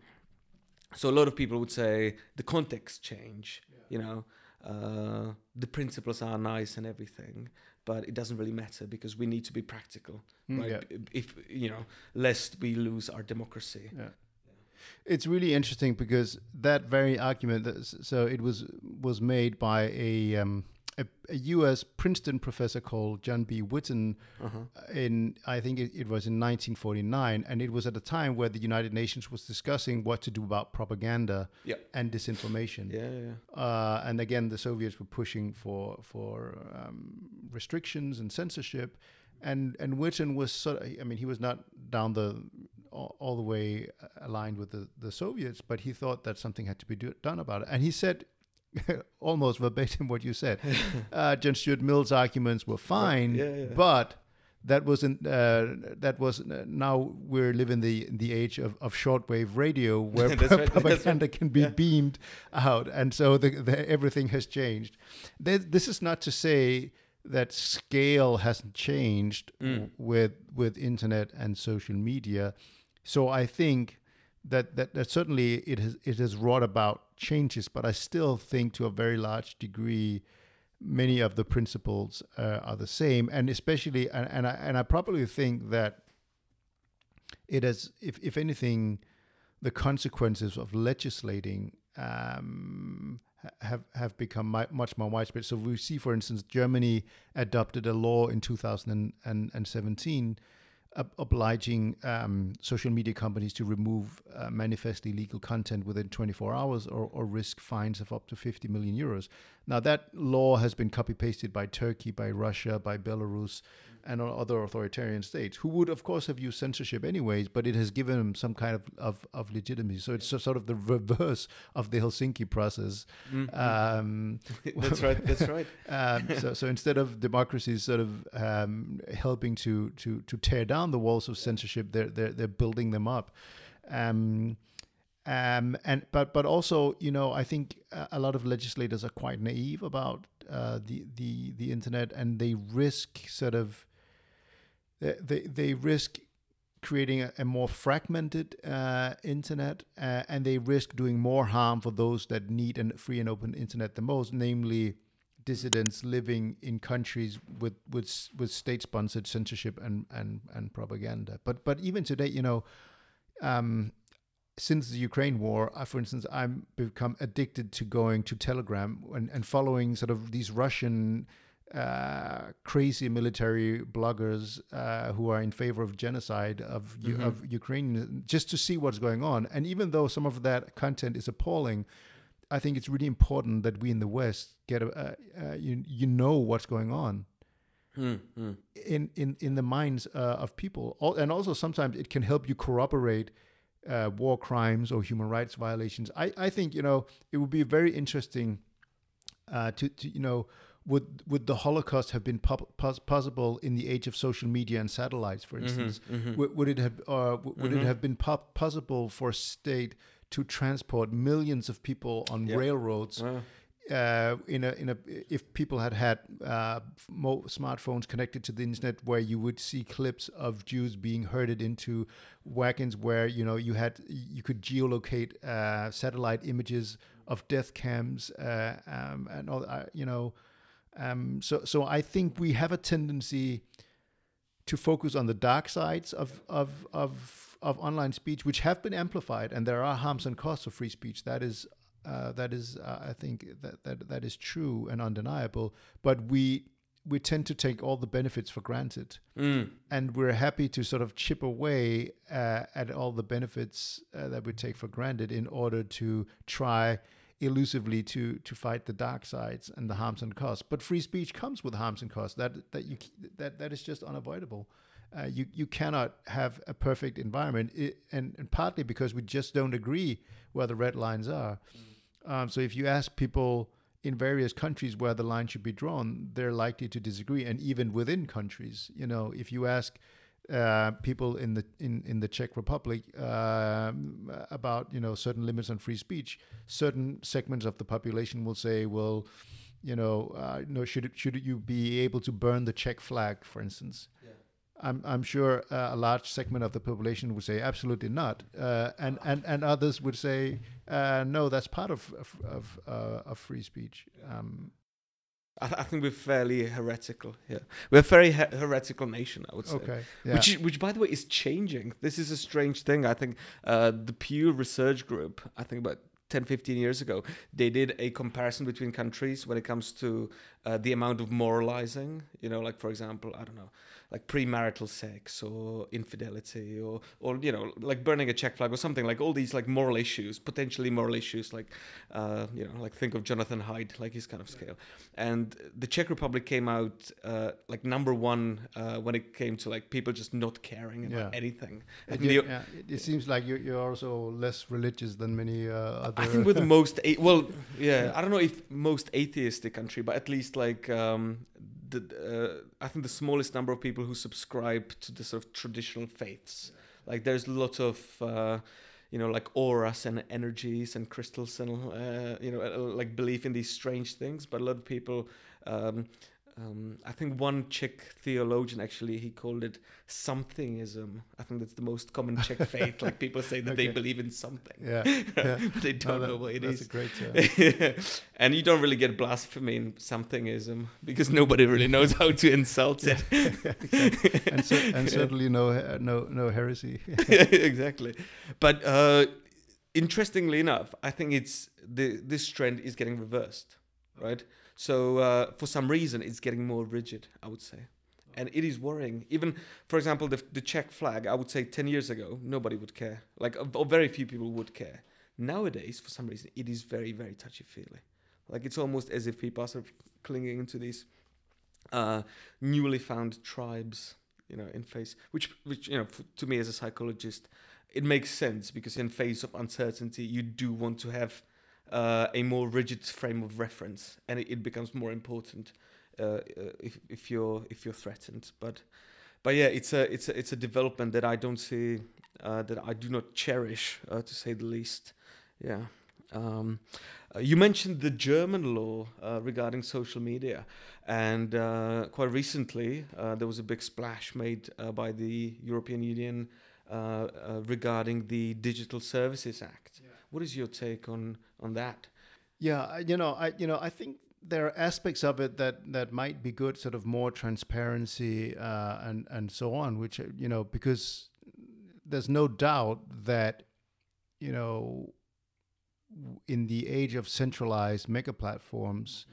so a lot of people would say the context change yeah. you know uh, the principles are nice and everything but it doesn't really matter because we need to be practical mm, right yeah. if you know lest we lose our democracy yeah. It's really interesting because that very argument. That, so it was was made by a um, a, a, U.S. Princeton professor called John B. Whitton uh-huh. in I think it, it, was in 1949, and it was at a time where the United Nations was discussing what to do about propaganda and disinformation. Yeah, yeah. Uh, and again, the Soviets were pushing for for um, restrictions and censorship, and and Whitton was sort of, I mean, he was not down the all, all the way aligned with the, the Soviets, but he thought that something had to be do, done about it. And he said almost verbatim what you said. uh, John Stuart Mill's arguments were fine, yeah, yeah. but that wasn't uh, that was uh, now we're living the the age of, of shortwave radio where right, propaganda right. can be yeah. beamed out and so the, the, everything has changed this is not to say that scale hasn't changed mm. with with internet and social media so i think that, that that certainly it has it has wrought about changes, but I still think to a very large degree, many of the principles uh, are the same, and especially and, and I and I probably think that it has, if if anything, the consequences of legislating um, have have become much more widespread. So we see, for instance, Germany adopted a law in 2017 obliging um, social media companies to remove uh, manifestly illegal content within 24 hours or, or, risk fines of up to 50 million euros. Now, that law has been copy pasted by Turkey, by Russia, by Belarus, and other authoritarian states who would, of course, have used censorship anyways, but it has given them some kind of, of, of legitimacy. So it's sort of the reverse of the Helsinki process. Mm-hmm. Um, that's right. That's right. um, so, so instead of democracies sort of um, helping to, to, to tear down the walls of censorship, they're, they're, they're building them up. Um, um, and but but also you know I think a lot of legislators are quite naive about uh, the the the internet and they risk sort of they they risk creating a, a more fragmented uh, internet, uh, and they risk doing more harm for those that need a free and open internet the most, namely dissidents living in countries with with with state sponsored censorship and and and propaganda. But but even today, you know. Um, since the Ukraine war, uh, for instance, I've become addicted to going to Telegram and, and following sort of these Russian uh, crazy military bloggers uh, who are in favor of genocide of mm-hmm. of Ukraine, just to see what's going on. And even though some of that content is appalling, I think it's really important that we in the West get a, uh, you you know what's going on. Mm-hmm. In, in in the minds uh, of people, and also sometimes it can help you corroborate uh, war crimes or human rights violations. I, I think you know it would be very interesting uh, to, to you know would would the Holocaust have been pos- possible in the age of social media and satellites, for mm-hmm, instance? Mm-hmm, mm-hmm. would it have uh, would mm-hmm. it have been po- possible for a state to transport millions of people on yep. railroads? Wow. Uh, in a in a if people had had uh, mo- smartphones connected to the internet, where you would see clips of Jews being herded into wagons, where you know you had you could geolocate uh, satellite images of death camps uh, um, and all uh, you know um, so, so I think we have a tendency to focus on the dark sides of, of, of, of online speech, which have been amplified, and there are harms and costs of free speech. That is, uh, that is, uh, I think that, that that is true and undeniable. But we we tend to take all the benefits for granted, mm. and we're happy to sort of chip away uh, at all the benefits uh, that we take for granted in order to try elusively to to fight the dark sides and the harms and costs. But free speech comes with harms and costs. That that you that that is just unavoidable. Uh, you you cannot have a perfect environment, it, and and partly because we just don't agree where the red lines are. Mm. Um, so if you ask people in various countries where the line should be drawn, they're likely to disagree, and even within countries, you know, if you ask uh, people in the in, in the Czech Republic um, about you know certain limits on free speech. Certain segments of the population will say, well, you know, uh, no, should should you be able to burn the Czech flag, for instance? Yeah. I'm I'm sure uh, a large segment of the population would say absolutely not, uh, and and and others would say uh, no, that's part of of of, of free speech. Um, I, th- I, think we're fairly heretical here. We're a very he- heretical nation, I would say. Okay. Yeah. Which, which, by the way, is changing. This is a strange thing. I think uh, the Pew Research Group, I think about 10, 15 years ago, they did a comparison between countries when it comes to uh, the amount of moralizing. You know, like, for example, I don't know, like premarital sex or infidelity or or you know like burning a Czech flag or something like all these like moral issues potentially moral issues like uh, you know like think of Jonathan Haidt like his kind of scale. And the Czech Republic came out uh, like number one uh, when it came to like people just not caring about yeah. anything. You, yeah, it seems like you're, you're also less religious than many uh, other I think we're the most a- well yeah I don't know if most atheistic country but at least like um, the uh, I think the smallest number of people who subscribe to the sort of traditional faiths. Like there's a lot of uh, you know like auras and energies and crystals and uh, you know uh, like belief in these strange things, but a lot of people. Um, um, I think one Czech theologian actually he called it somethingism. I think that's the most common Czech faith. Like people say that they believe in something, Yeah, yeah. but they don't that- know what it that's is. a great term. and you don't really get blasphemy in somethingism because nobody really knows how to insult it. and, cer- and certainly no he- no no heresy. exactly. But uh, interestingly enough, I think it's the this trend is getting reversed, right? So uh, for some reason, it's getting more rigid. I would say, and it is worrying. Even for example, the the Czech flag. I would say ten years ago, nobody would care. Like, or very few people would care. Nowadays, for some reason, it is very very touchy feely. Like it's almost as if people are sort of clinging into these uh, newly found tribes, you know, in face, which, which you know, f- to me as a psychologist, it makes sense because in face of uncertainty, you do want to have uh, a more rigid frame of reference, and it, it becomes more important uh, uh, if, if you're if you're threatened. But but yeah, it's a it's a it's a development that I don't see uh, that I do not cherish, uh, to say the least. Yeah. Um, uh, you mentioned the German law uh, regarding social media, and quite recently there was a big splash made by the European Union regarding the Digital Services Act. What is your take on on that? Yeah, you know, I you know, I think there are aspects of it that that might be good, sort of more transparency uh, and and so on. Which you know, because there's no doubt that you know, in the age of centralized mega platforms,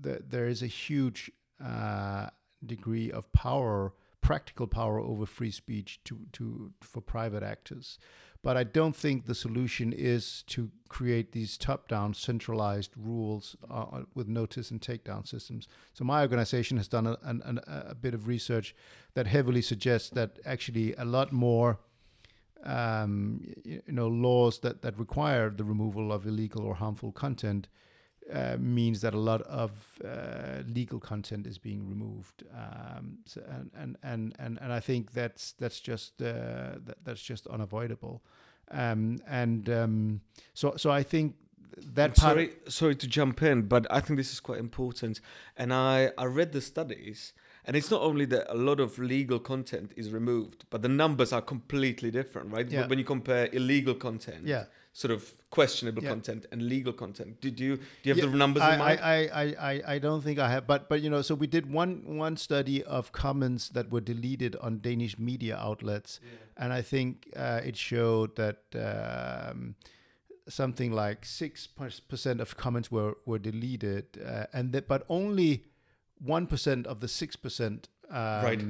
that there is a huge uh, degree of power, practical power over free speech to to for private actors. But I don't think the solution is to create these top-down centralized rules uh, with notice and takedown systems. So my organization has done a, a bit of research that heavily suggests that actually a lot more um, you know laws that, that require the removal of illegal or harmful content uh, means that a lot of uh, legal content is being removed, um, so, and, and and and and I think that's that's just uh, that, that's just unavoidable, um, and um, so so I think that part. sorry, sorry to jump in, but I think this is quite important. And I, I read the studies, and it's not only that a lot of legal content is removed, but the numbers are completely different, right? Yeah. When you compare illegal content, yeah, sort of questionable Yeah. content, and legal content, did you do you have Yeah, the numbers I, in mind? I, I, I, I don't think I have, but but you know, so we did one one study of comments that were deleted on Danish media outlets, and I think uh, it showed that um, something like six percent of comments were were deleted, uh, and that but only one percent of the six percent um, Right.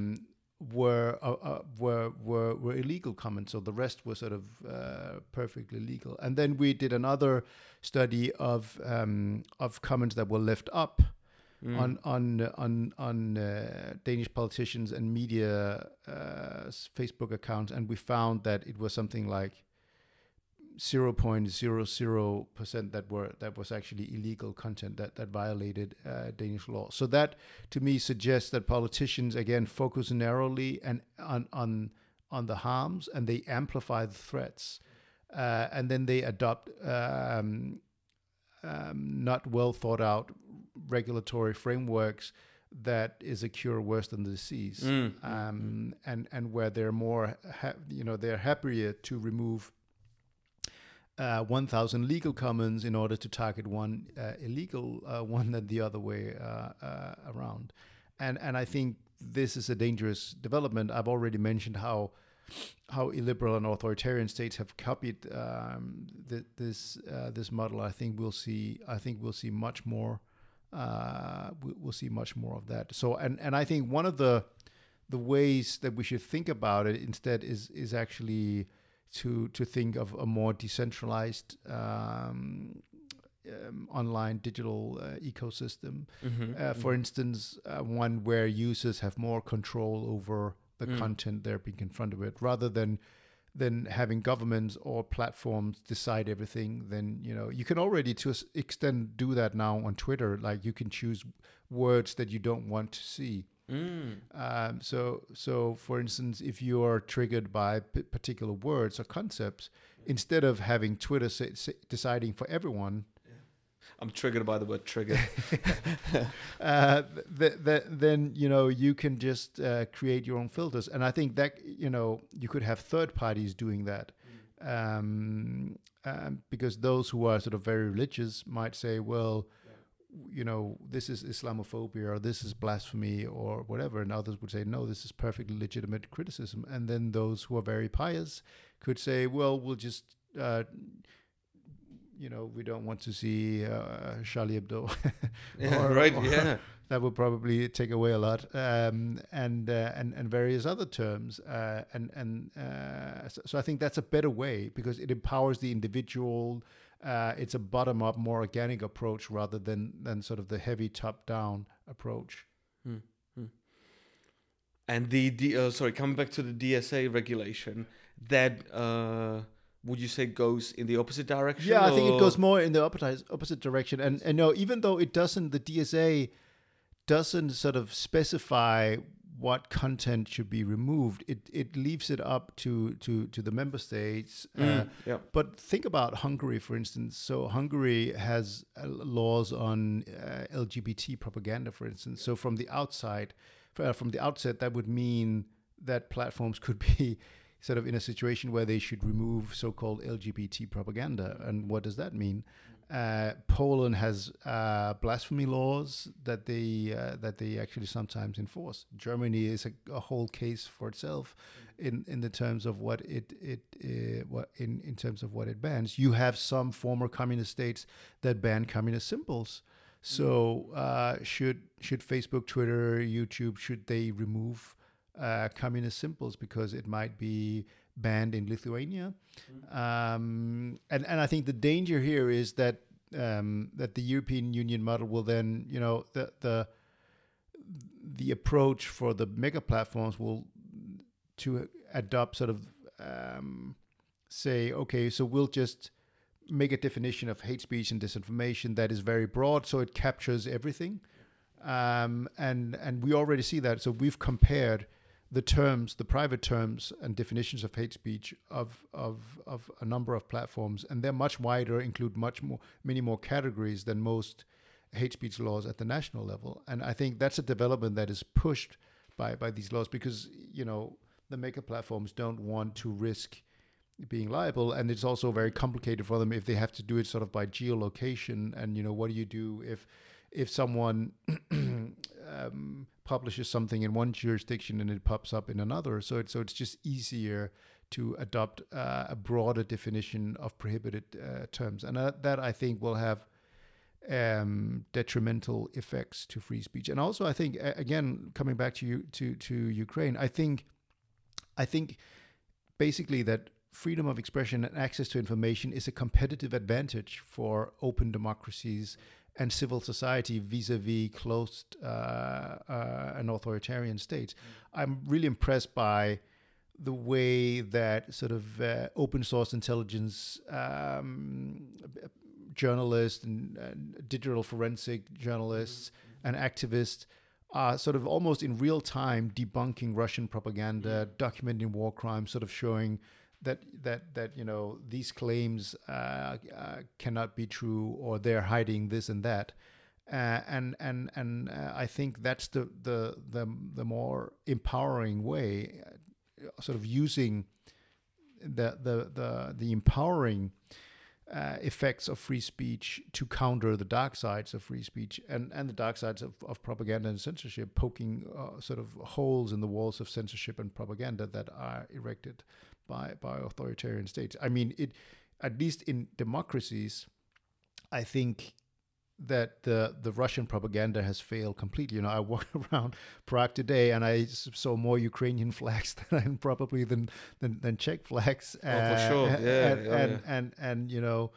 Were uh, uh, were were were illegal comments, so the rest were sort of uh, perfectly legal. And then we did another study of um, of comments that were left up Mm. on on on on uh, Danish politicians and media uh, Facebook accounts, and we found that it was something like 0.00 percent that were that was actually illegal content that that violated uh, Danish law. So that to me suggests that politicians again focus narrowly and on on on the harms and they amplify the threats, uh, and then they adopt um, um, not well thought out regulatory frameworks that is a cure worse than the disease, Mm. um, and and where they're more ha- you know they're happier to remove uh, 1,000 legal comments in order to target one uh, illegal uh, one than the other way uh, uh, around. And and I think this is a dangerous development. I've already mentioned how how illiberal and authoritarian states have copied um, th- this uh, this model. I think we'll see. I think we'll see much more. We- we'll see much more of that. So and and I think one of the the ways that we should think about it instead is is actually to to think of a more decentralized um, um, online digital uh, ecosystem. Mhm, Uh, for mhm. instance, uh, one where users have more control over the Mm. content they're being confronted with, rather than than having governments or platforms decide everything. Then you know you can already to extent do that now on Twitter. Like you can choose words that you don't want to see. Mm. Um, so, so for instance, if you are triggered by p- particular words or concepts, instead of having Twitter say, say, deciding for everyone, I'm triggered by the word trigger. uh, th- th- then you know you can just uh, create your own filters, and I think that you know you could have third parties doing that, um, um, because those who are sort of very religious might say, well, you know, this is Islamophobia or this is blasphemy or whatever, and others would say, no, this is perfectly legitimate criticism, and then those who are very pious could say, well, we'll just uh, you know, we don't want to see uh, Charlie Hebdo. yeah, or, right. Or yeah, that would probably take away a lot, um, and uh, and and various other terms, uh, and and uh, so, so, I think that's a better way because it empowers the individual. Uh, it's a bottom-up, more organic approach rather than than sort of the heavy top-down approach. Hmm. Hmm. And the, the uh, sorry, coming back to the DSA regulation, that uh, would you say goes in the opposite direction? Yeah, I think it goes more in the opposite opposite direction. And and no, even though it doesn't, the DSA doesn't sort of specify what content should be removed. It it leaves it up to to to the member states. Mm, uh, yeah. But think about Hungary, for instance. So Hungary has uh, laws on uh, LGBT propaganda, for instance. So from the outside, uh, from the outset, that would mean that platforms could be sort of in a situation where they should remove so-called LGBT propaganda. And what does that mean? Uh, Poland has uh, blasphemy laws that they uh, that they actually sometimes enforce. Germany is a, a, whole case for itself in, in the terms of what it it uh, what in, in terms of what it bans. You have some former communist states that ban communist symbols. So uh, should should Facebook, Twitter, YouTube should they remove uh, communist symbols because it might be banned in Lithuania. Mm-hmm. Um, and, and I think the danger here is that um, that the European Union model will then, you know, the the the approach for the mega platforms will to adopt sort of um, say, okay, so we'll just make a definition of hate speech and disinformation that is very broad, so it captures everything. Um, and and we already see that. So we've compared the terms, the private terms and definitions of hate speech of, of, of a number of platforms, and they're much wider, include much more, many more categories than most hate speech laws at the national level. And I think that's a development that is pushed by, by these laws because, you know, the mega platforms don't want to risk being liable and it's also very complicated for them if they have to do it sort of by geolocation and you know what do you do if if someone um, publishes something in one jurisdiction and it pops up in another. So it's so it's just easier to adopt uh, a broader definition of prohibited uh, terms, and uh, that I think will have um, detrimental effects to free speech. And also, I think again coming back to you to to Ukraine, I think I think basically that freedom of expression and access to information is a competitive advantage for open democracies and civil society vis-a-vis closed uh, uh, and authoritarian states. Mm. I'm really impressed by the way that sort of uh, open source intelligence um, journalists and, and, digital forensic journalists mm-hmm. and activists are sort of almost in real time debunking Russian propaganda, mm-hmm. documenting war crimes, sort of showing that that that you know these claims uh, uh, cannot be true or they're hiding this and that. Uh, and and and uh, I think that's the, the the the more empowering way uh, sort of using the the the the empowering uh, effects of free speech to counter the dark sides of free speech and, and the dark sides of, of propaganda and censorship, poking sort of holes in the walls of censorship and propaganda that are erected by by authoritarian states. I mean, it at least in democracies, I think that the the Russian propaganda has failed completely. You know, I walked around Prague today and I saw more Ukrainian flags than probably than than, than Czech flags. Oh, uh, for sure, yeah, and, yeah, and, yeah. and and you know.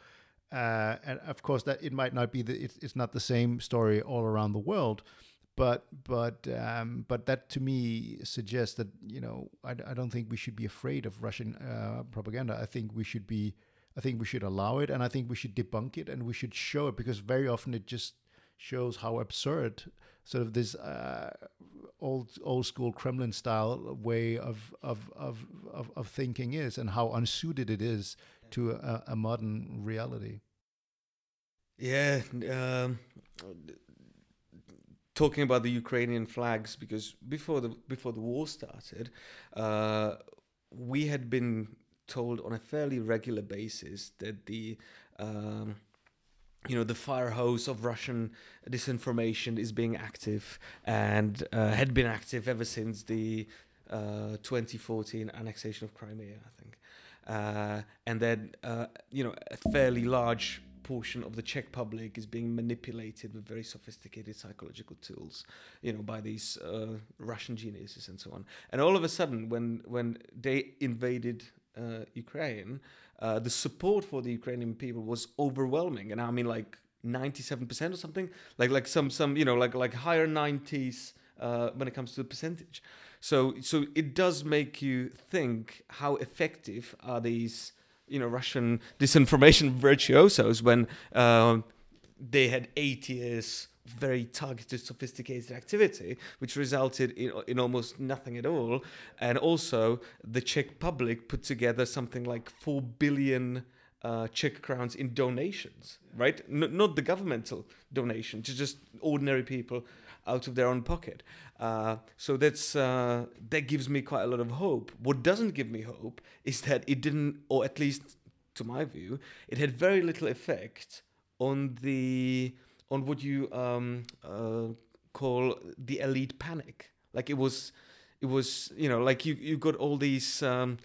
Uh, and of course, that it might not be the it's, it's not the same story all around the world, but but um, but that to me suggests that you know I, I don't think we should be afraid of Russian uh, propaganda. I think we should be I think we should allow it, and I think we should debunk it, and we should show it because very often it just shows how absurd sort of this uh, old old school Kremlin style way of of, of of of thinking is, and how unsuited it is to a, a modern reality. Yeah. Um, talking about the Ukrainian flags, because before the before the war started, uh, we had been told on a fairly regular basis that the um, you know the fire hose of Russian disinformation is being active and uh, had been active ever since the uh, 2014 annexation of Crimea, I think, uh, and then uh, you know a fairly large portion of the Czech public is being manipulated with very sophisticated psychological tools, you know, by these uh, Russian geniuses and so on. And all of a sudden, when when they invaded uh, Ukraine, uh, the support for the Ukrainian people was overwhelming, and I mean like ninety-seven percent or something, like like some some you know like like higher nineties uh, when it comes to the percentage. So so it does make you think how effective are these you know Russian disinformation virtuosos when um, they had eight years very targeted, sophisticated activity, which resulted in, in almost nothing at all. And also, the Czech public put together something like 4 billion uh, Czech crowns in donations, right? N- not the governmental donation, to just ordinary people out of their own pocket. Uh, so that's uh, that gives me quite a lot of hope. What doesn't give me hope is that it didn't, or at least to my view, it had very little effect on the on what you um, uh, call the elite panic. Like it was, it was you know like you you got all these. Um,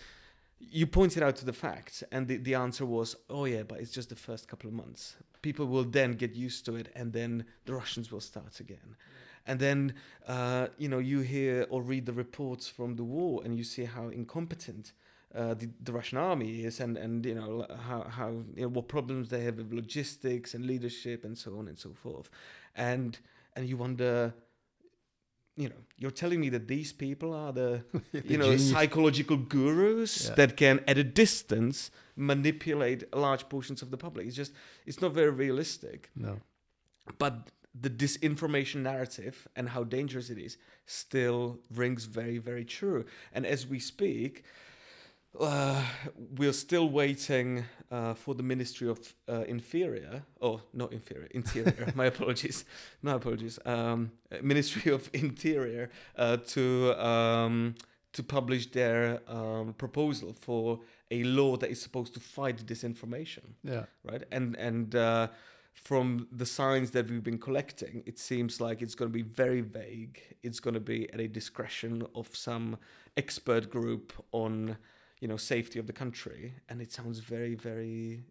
you pointed out to the facts, and the, the answer was, oh yeah, but it's just the first couple of months. People will then get used to it, and then the Russians will start again. And then, uh, you know, you hear or read the reports from the war, and you see how incompetent uh, the, the, Russian army is, and and you know how how you know, what problems they have with logistics and leadership and so on and so forth, and and you wonder. You know, you're telling me that these people are the, the you know, genius. psychological gurus yeah. that can, at a distance, manipulate large portions of the public. It's just, it's not very realistic. No. But the disinformation narrative and how dangerous it is still rings very, very true. And as we speak, uh, we're still waiting uh, for the Ministry of uh, Inferior, or not Inferior, Interior. my apologies, my apologies. Um, Ministry of Interior uh, to um, to publish their um, proposal for a law that is supposed to fight disinformation. Yeah. Right. And and uh, from the signs that we've been collecting, it seems like it's going to be very vague. It's going to be at a discretion of some expert group on you know safety of the country and it sounds very very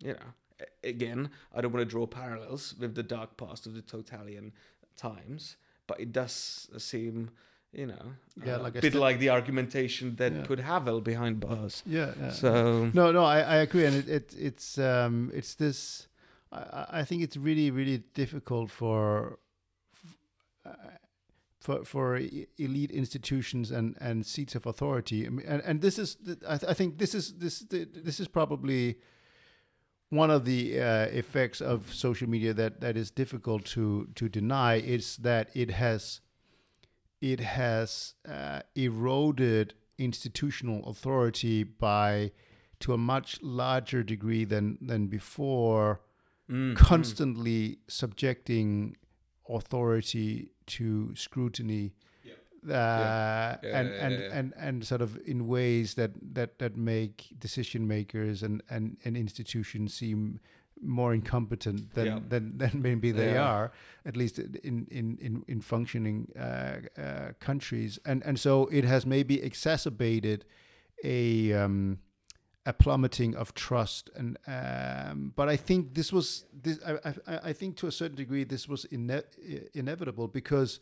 you know again i don't want to draw parallels with the dark past of the totalitarian times but it does seem you know yeah, uh, like a bit like the argumentation that yeah. put Havel behind bars. Yeah, yeah. So no, no, I, I agree, and it, it it's um it's this. I, I think it's really really difficult for uh, for for elite institutions and and seats of authority. and and this is I, th- I think this is this this is probably one of the uh, effects of social media that that is difficult to to deny is that it has it has uh, eroded institutional authority by to a much larger degree than than before mm, constantly mm. subjecting authority to scrutiny uh, yeah. Yeah, and yeah, and, and and sort of in ways that that that make decision makers and and, and institutions seem more incompetent than than, than maybe they are at least in in in, in functioning uh, uh, countries. And and so it has maybe exacerbated a um, a plummeting of trust and um, but I think this was this I, I, I think to a certain degree this was ine- inevitable because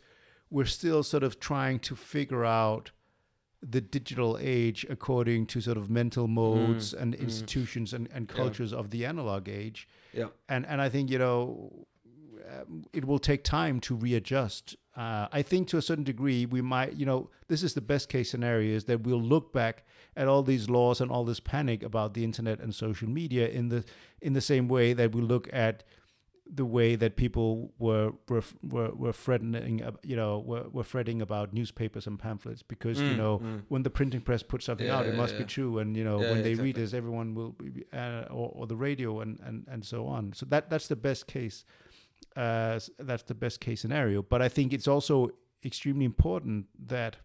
we're still sort of trying to figure out the digital age according to sort of mental modes mm, and mm. institutions and, and cultures yeah. of the analog age yeah and and I think you know it will take time to readjust uh, I think to a certain degree we might you know this is the best case scenario is that we'll look back at all these laws and all this panic about the internet and social media in the in the same way that we look at the way that people were were were, were threatening, you know, were, were fretting about newspapers and pamphlets because mm, you know mm. when the printing press puts something yeah, out, it must yeah. be true, and you know when they exactly. read this, everyone will, be, uh, or, or the radio and, and and so on. So that that's the best case. Uh, that's the best case scenario. But I think it's also extremely important that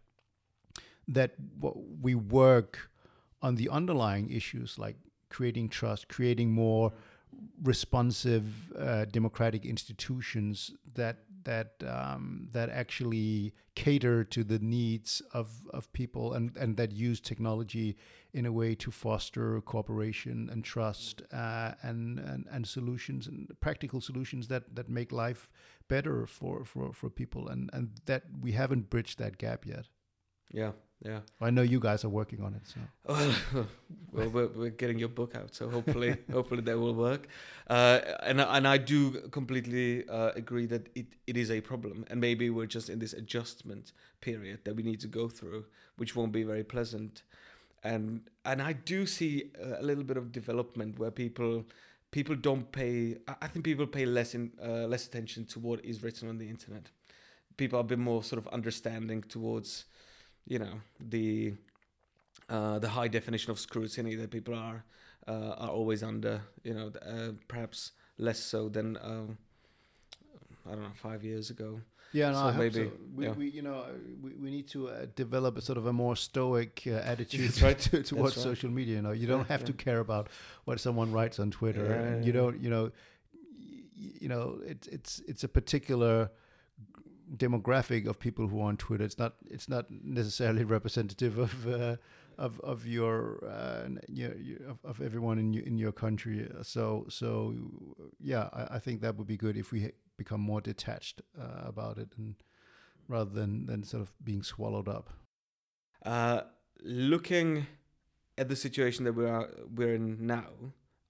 that we work on the underlying issues like creating trust, creating more responsive uh, democratic institutions that that um, that actually cater to the needs of, of people and, and that use technology in a way to foster cooperation and trust uh, and, and and solutions and practical solutions that, that make life better for, for, for people and, and that we haven't bridged that gap yet. Yeah, yeah. I know you guys are working on it. So, well, we're, we're getting your book out, so hopefully, hopefully that will work. Uh, and and I do completely uh, agree that it, it is a problem, and maybe we're just in this adjustment period that we need to go through, which won't be very pleasant. And and I do see a little bit of development where people people don't pay. I think people pay less in uh, less attention to what is written on the internet. People are a bit more sort of understanding towards you know the uh, the high definition of scrutiny that people are uh, are always under. You know, uh, perhaps less so than um, I don't know five years ago. Yeah, no, so maybe so. We, yeah. we, you know, we, we need to uh, develop a sort of a more stoic uh, attitude right. to, towards right. social media. You know, you don't have yeah. to care about what someone writes on Twitter, and you don't, you know, you know, it's it's it's a particular demographic of people who are on Twitter. It's not it's not necessarily representative of uh, of of your, uh, your, your of, of, everyone in your, in your country. So so yeah, I, I, think that would be good if we become more detached uh, about it and rather than than sort of being swallowed up. Uh, looking at the situation that we are we're in now,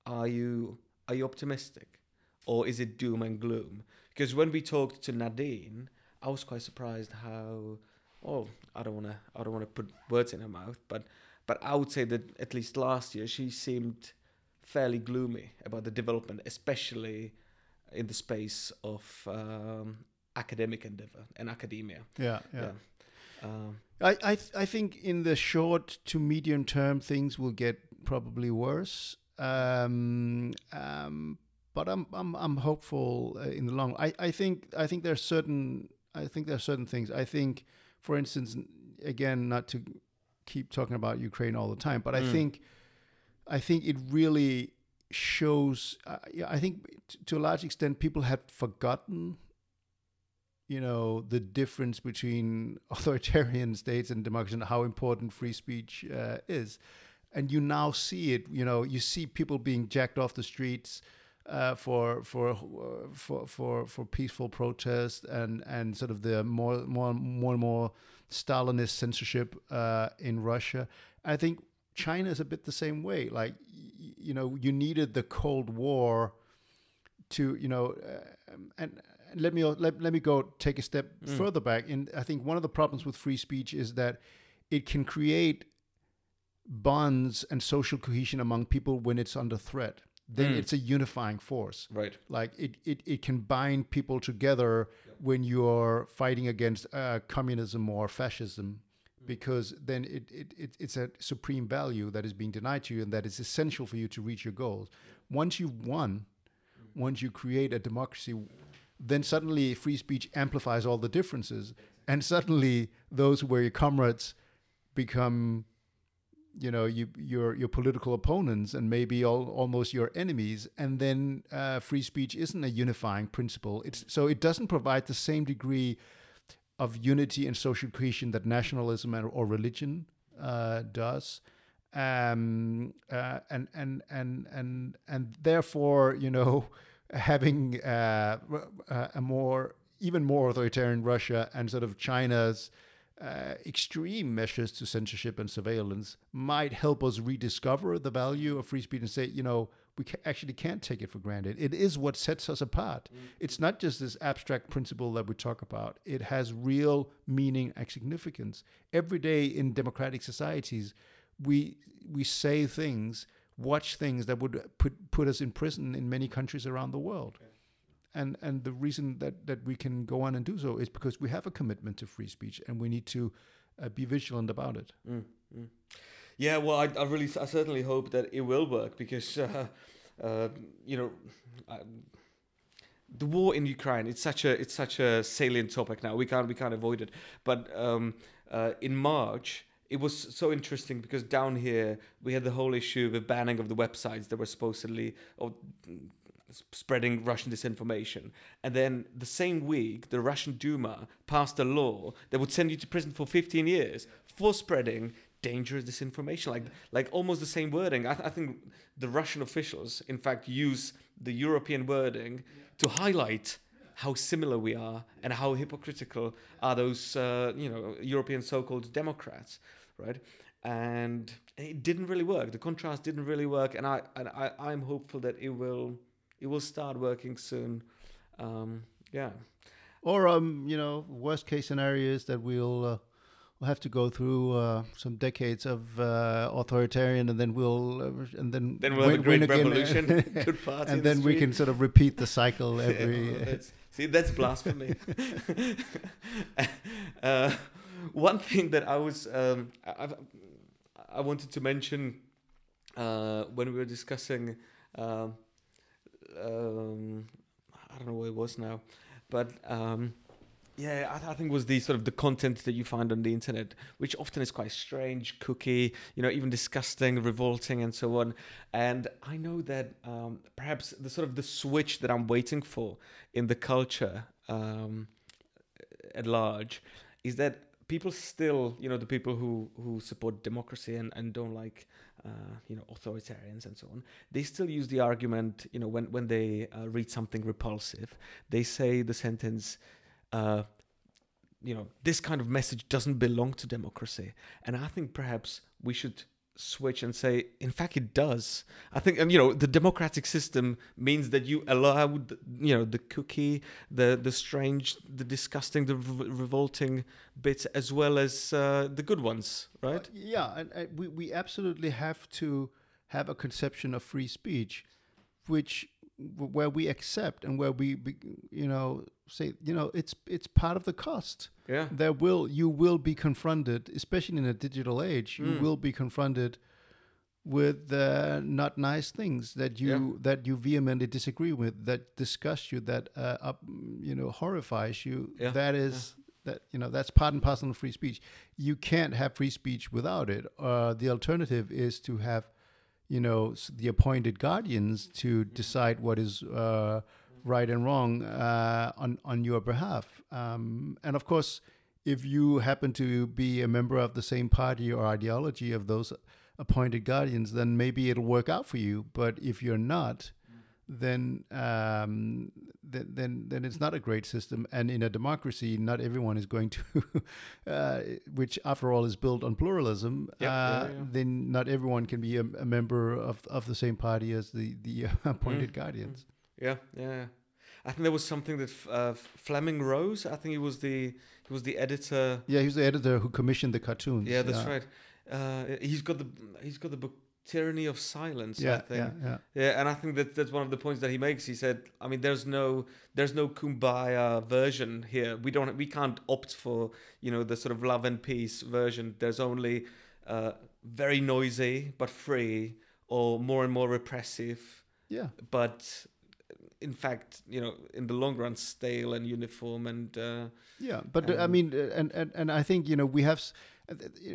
are you are you optimistic, or is it doom and gloom? Because when we talked to Nadine, I was quite surprised how. Oh, I don't want to. I don't want to put words in her mouth, but but I would say that at least last year she seemed fairly gloomy about the development, especially in the space of um, academic endeavor and academia. Yeah, yeah. yeah. Um, I I, th- I think in the short to medium term things will get probably worse. Um, um, but I'm I'm I'm hopeful uh, in the long. I I think I think there's certain I think there are certain things. I think, for instance, again, not to keep talking about Ukraine all the time, but mm. I think, I think it really shows. Uh, I think t- to a large extent, people have forgotten. You know the difference between authoritarian states and democracy, and how important free speech uh, is, and you now see it. You know, you see people being jacked off the streets uh, for for for for for peaceful protest and and sort of the more more more and more Stalinist censorship uh, in Russia. I think China is a bit the same way. Like you know, you needed the Cold War to you know, uh, and let me let, let me go take a step mm. further back. And I think one of the problems with free speech is that it can create bonds and social cohesion among people when it's under threat then mm. it's a unifying force. Right. Like it, it, it can bind people together yeah. when you're fighting against uh, communism or fascism, mm. because then it, it, it, it's a supreme value that is being denied to you and that is essential for you to reach your goals. Once you've won, mm. once you create a democracy, then suddenly free speech amplifies all the differences. And suddenly those who were your comrades become you know you, your your political opponents and maybe all, almost your enemies and then uh, free speech isn't a unifying principle. It's so it doesn't provide the same degree of unity and social cohesion that nationalism or religion uh, does. Um, uh, and and and and and therefore you know having uh, a more even more authoritarian Russia and sort of China's uh, extreme measures to censorship and surveillance might help us rediscover the value of free speech and say, you know, we ca- actually can't take it for granted. It is what sets us apart. Mm-hmm. It's not just this abstract principle that we talk about, it has real meaning and significance. Every day in democratic societies, we, we say things, watch things that would put, put us in prison in many countries around the world. And and the reason that that we can go on and do so is because we have a commitment to free speech, and we need to uh, be vigilant about it. Mm, mm. Yeah, well, I, I really, I certainly hope that it will work because, uh, uh, you know, I, the war in Ukraine. It's such a, it's such a salient topic now. We can't, we can't avoid it. But um, uh, in March, it was so interesting because down here we had the whole issue of the banning of the websites that were supposedly or spreading Russian disinformation. And then the same week, the Russian Duma passed a law that would send you to prison for 15 years for spreading dangerous disinformation. Like, like almost the same wording. I, th- I think the Russian officials, in fact, use the European wording to highlight how similar we are and how hypocritical are those, uh, you know, European so-called Democrats, right? And it didn't really work. The contrast didn't really work, and I and I, I'm hopeful that it will it will start working soon. Um, yeah. Or um, you know, worst case scenario is that we'll uh, we'll have to go through uh, some decades of uh, authoritarian, and then we'll uh, and then then we'll win, have a great revolution, good party, and then the we can sort of repeat the cycle every. yeah, that's, see, that's blasphemy. Uh, one thing that I was um, I, I wanted to mention uh, when we were discussing. Um, um, I don't know what it was now, but um, yeah, I, th- I, think it was the sort of the content that you find on the internet, which often is quite strange, cookie, you know, even disgusting, revolting, and so on. And I know that um, perhaps the sort of the switch that I'm waiting for in the culture um, at large is that people still, you know, the people who who support democracy and, and don't like uh, you know authoritarians and so on they still use the argument you know when when they uh, read something repulsive they say the sentence uh, you know this kind of message doesn't belong to democracy. And i think perhaps we should switch and say, in fact, it does. I think, and you know, the democratic system means that you allow, you know, the cookie, the the strange, the disgusting, the re- revolting bits, as well as uh, the good ones, right? Uh, yeah, and, and we we absolutely have to have a conception of free speech, which where we accept and where we, you know, say, you know, it's it's part of the cost. Yeah. There will you will be confronted, especially in a digital age, you mm. will be confronted with uh, not nice things that you yeah. that you vehemently disagree with, that disgust you, that uh, up, you know horrifies you. Yeah. That is. Yeah. That you know that's part and parcel of free speech. You can't have free speech without it. Uh, the alternative is to have you know the appointed guardians to decide what is uh, right and wrong uh, on on your behalf. Um, and of course, if you happen to be a member of the same party or ideology of those appointed guardians, then maybe it'll work out for you. But if you're not, then um, then, then then it's not a great system. And in a democracy, not everyone is going to, uh, which after all is built on pluralism. Yep, uh, yeah, yeah. Then not everyone can be a, a, member of, of the same party as the the appointed mm. guardians. Yeah, yeah. I think there was something that uh, Fleming Rose. I think he was the he was the editor. Yeah, he was the editor who commissioned the cartoons. Yeah, that's yeah. right. Uh, he's got the he's got the book tyranny of silence yeah, I think. Yeah, yeah. yeah, and I think that that's one of the points that he makes. He said, I mean, there's no there's no kumbaya version here. We don't we can't opt for, you know, the sort of love and peace version. There's only uh, very noisy but free or more and more repressive. Yeah. But in fact, you know, in the long run, stale and uniform and. Uh, yeah, but uh, I mean, uh, and, and and I think you know we have,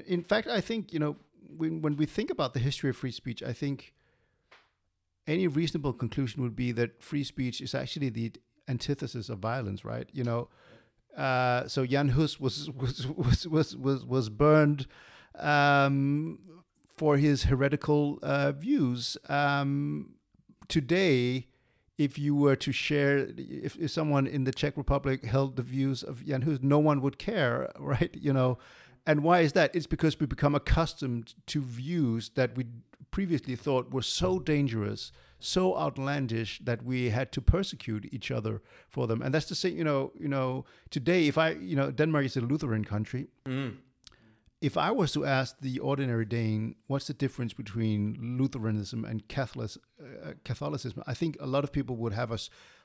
in fact, I think you know when when we think about the history of free speech, I think any reasonable conclusion would be that free speech is actually the antithesis of violence, right? You know, uh, so Jan Hus was was was was was, was burned um, for his heretical uh, views. Um, today, if you were to share, if, if someone in the Czech Republic held the views of Jan Hus, no one would care, right? You know, and why is that? It's because we become accustomed to views that we previously thought were so dangerous, so outlandish that we had to persecute each other for them. And that's the same, you know, you know, today if I, you know, Denmark is a Lutheran country. Mm. if I was to ask the ordinary Dane, what's the difference between Lutheranism and Catholic, uh, Catholicism? I think a lot of people would have a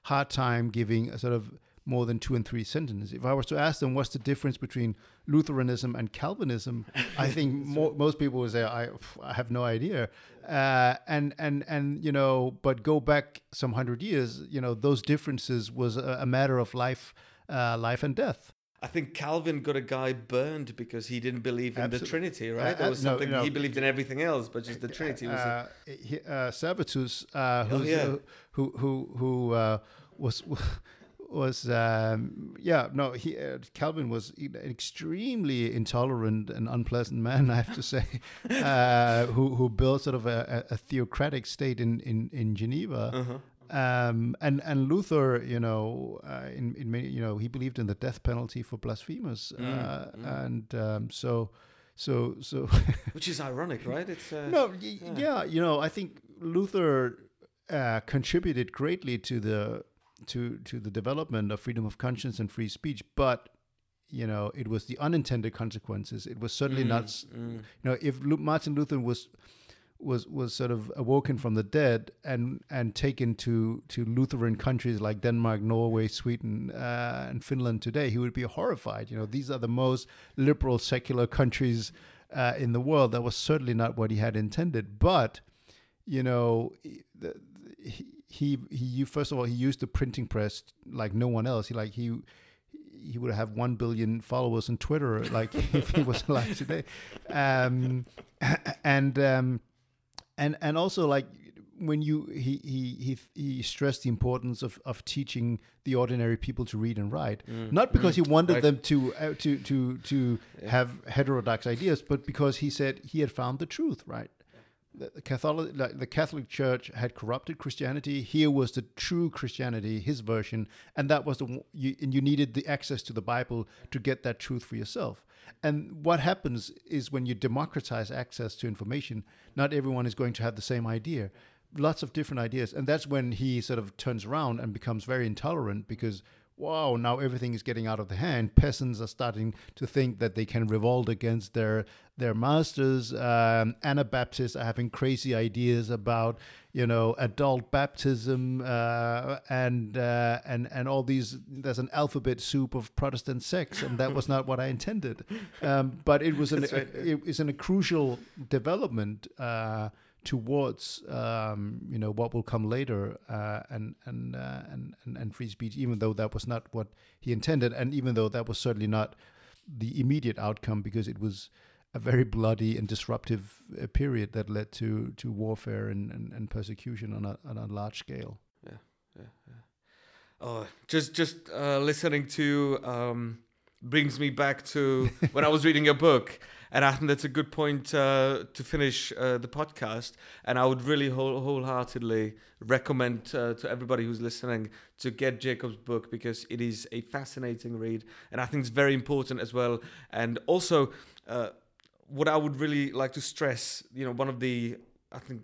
hard time giving a sort of more than two and three sentences. If I was to ask them what's the difference between Lutheranism and Calvinism, I think more, most people would say I, I have no idea. Uh, and and and you know, but go back some hundred years, you know, those differences was a, a matter of life, uh, life and death. I think Calvin got a guy burned because he didn't believe in Absolutely. the Trinity, right? Uh, was no, something no, he believed in everything else, but just the Trinity was. Uh, he, uh, Servetus, uh, oh, yeah. who who who was was um, yeah no he uh, Calvin was an extremely intolerant and unpleasant man I have to say uh, who who built sort of a, a, theocratic state in in in Geneva. Uh-huh. Um, and and Luther, you know, uh, in in many, you know, he believed in the death penalty for blasphemers, mm, uh, mm. and um, so so so. Which is ironic, right? It's uh, no, y- yeah. yeah. you know, I think Luther uh, contributed greatly to the to to the development of freedom of conscience and free speech, but you know it was the unintended consequences. It was certainly mm, not. Mm. You know, if Martin Luther was was was sort of awoken from the dead and and taken to to Lutheran countries like Denmark, Norway, Sweden, uh, and Finland today, he would be horrified. You know, these are the most liberal secular countries uh, in the world. That was certainly not what he had intended. But you know, the, he, he he first of all he used the printing press like no one else. He like he he would have one billion followers on Twitter like if he was alive today, um, and um, and and also like when you he he he he stressed the importance of of teaching the ordinary people to read and write mm. not because mm. he wanted them to uh, to to to yeah. have heterodox ideas but because he said he had found the truth right the Catholic, like the Catholic Church had corrupted Christianity. Here was the true Christianity, his version, and that was the you, and you needed the access to the Bible to get that truth for yourself. And what happens is when you democratize access to information, not everyone is going to have the same idea. Lots of different ideas, and that's when he sort of turns around and becomes very intolerant because wow, now everything is getting out of the hand. Peasants are starting to think that they can revolt against their their masters. Um, Anabaptists are having crazy ideas about you know adult baptism uh, and uh, and and all these. There's an alphabet soup of Protestant sects, and that was not what I intended. Um, but it was an right. a, it is an, a crucial development. Uh, towards um, you know what will come later uh, and and, uh, and and and free speech, even though that was not what he intended, and even though that was certainly not the immediate outcome, because it was a very bloody and disruptive uh, period that led to to warfare and, and, and persecution on a on a large scale. Yeah, yeah, yeah. Oh, just just uh, listening to um, brings me back to when I was reading your book and I think that's a good point uh, to finish uh, the podcast. And I would really whole, wholeheartedly recommend uh, to everybody who's listening to get Jacob's book because it is a fascinating read, and I think it's very important as well. And also, uh, what I would really like to stress, you know, one of the I think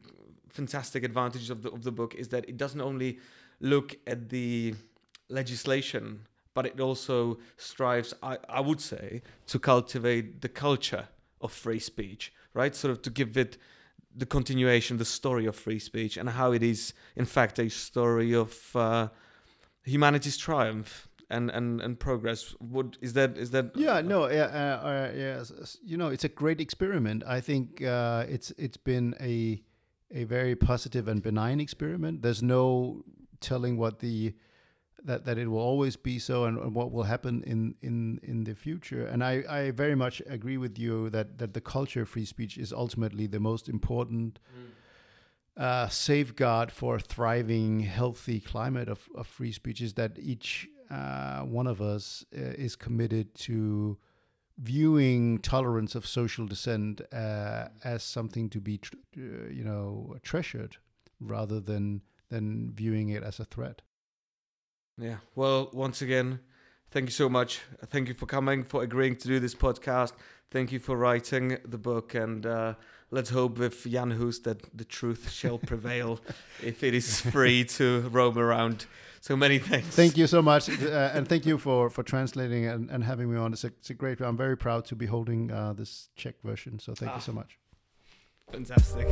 fantastic advantages of the of the book is that it doesn't only look at the legislation but it also strives, I, I would say, to cultivate the culture of free speech, right? Sort of to give it the continuation, the story of free speech, and how it is, in fact, a story of uh, humanity's triumph and, and, and progress. Would is that is that? Yeah, no, yeah, uh, uh, yeah. You know, it's a great experiment. I think uh, it's it's been a a very positive and benign experiment. There's no telling what the that, that it will always be so and, and, what will happen in, in, in the future. And I, I very much agree with you that, that the culture of free speech is ultimately the most important mm. uh, safeguard for a thriving, healthy climate of, of free speech is that each uh, one of us uh, is committed to viewing tolerance of social dissent uh, as something to be, tr- uh, you know, treasured rather than, than viewing it as a threat. Yeah. Well, once again, thank you so much. Thank you for coming, for agreeing to do this podcast. Thank you for writing the book, and uh, let's hope with Jan Hus that the truth shall prevail if it is free to roam around. So many thanks. Thank you so much, uh, and thank you for for translating and, and having me on. It's a, it's a great. I'm very proud to be holding uh, this Czech version. So thank Ah. you so much. Fantastic.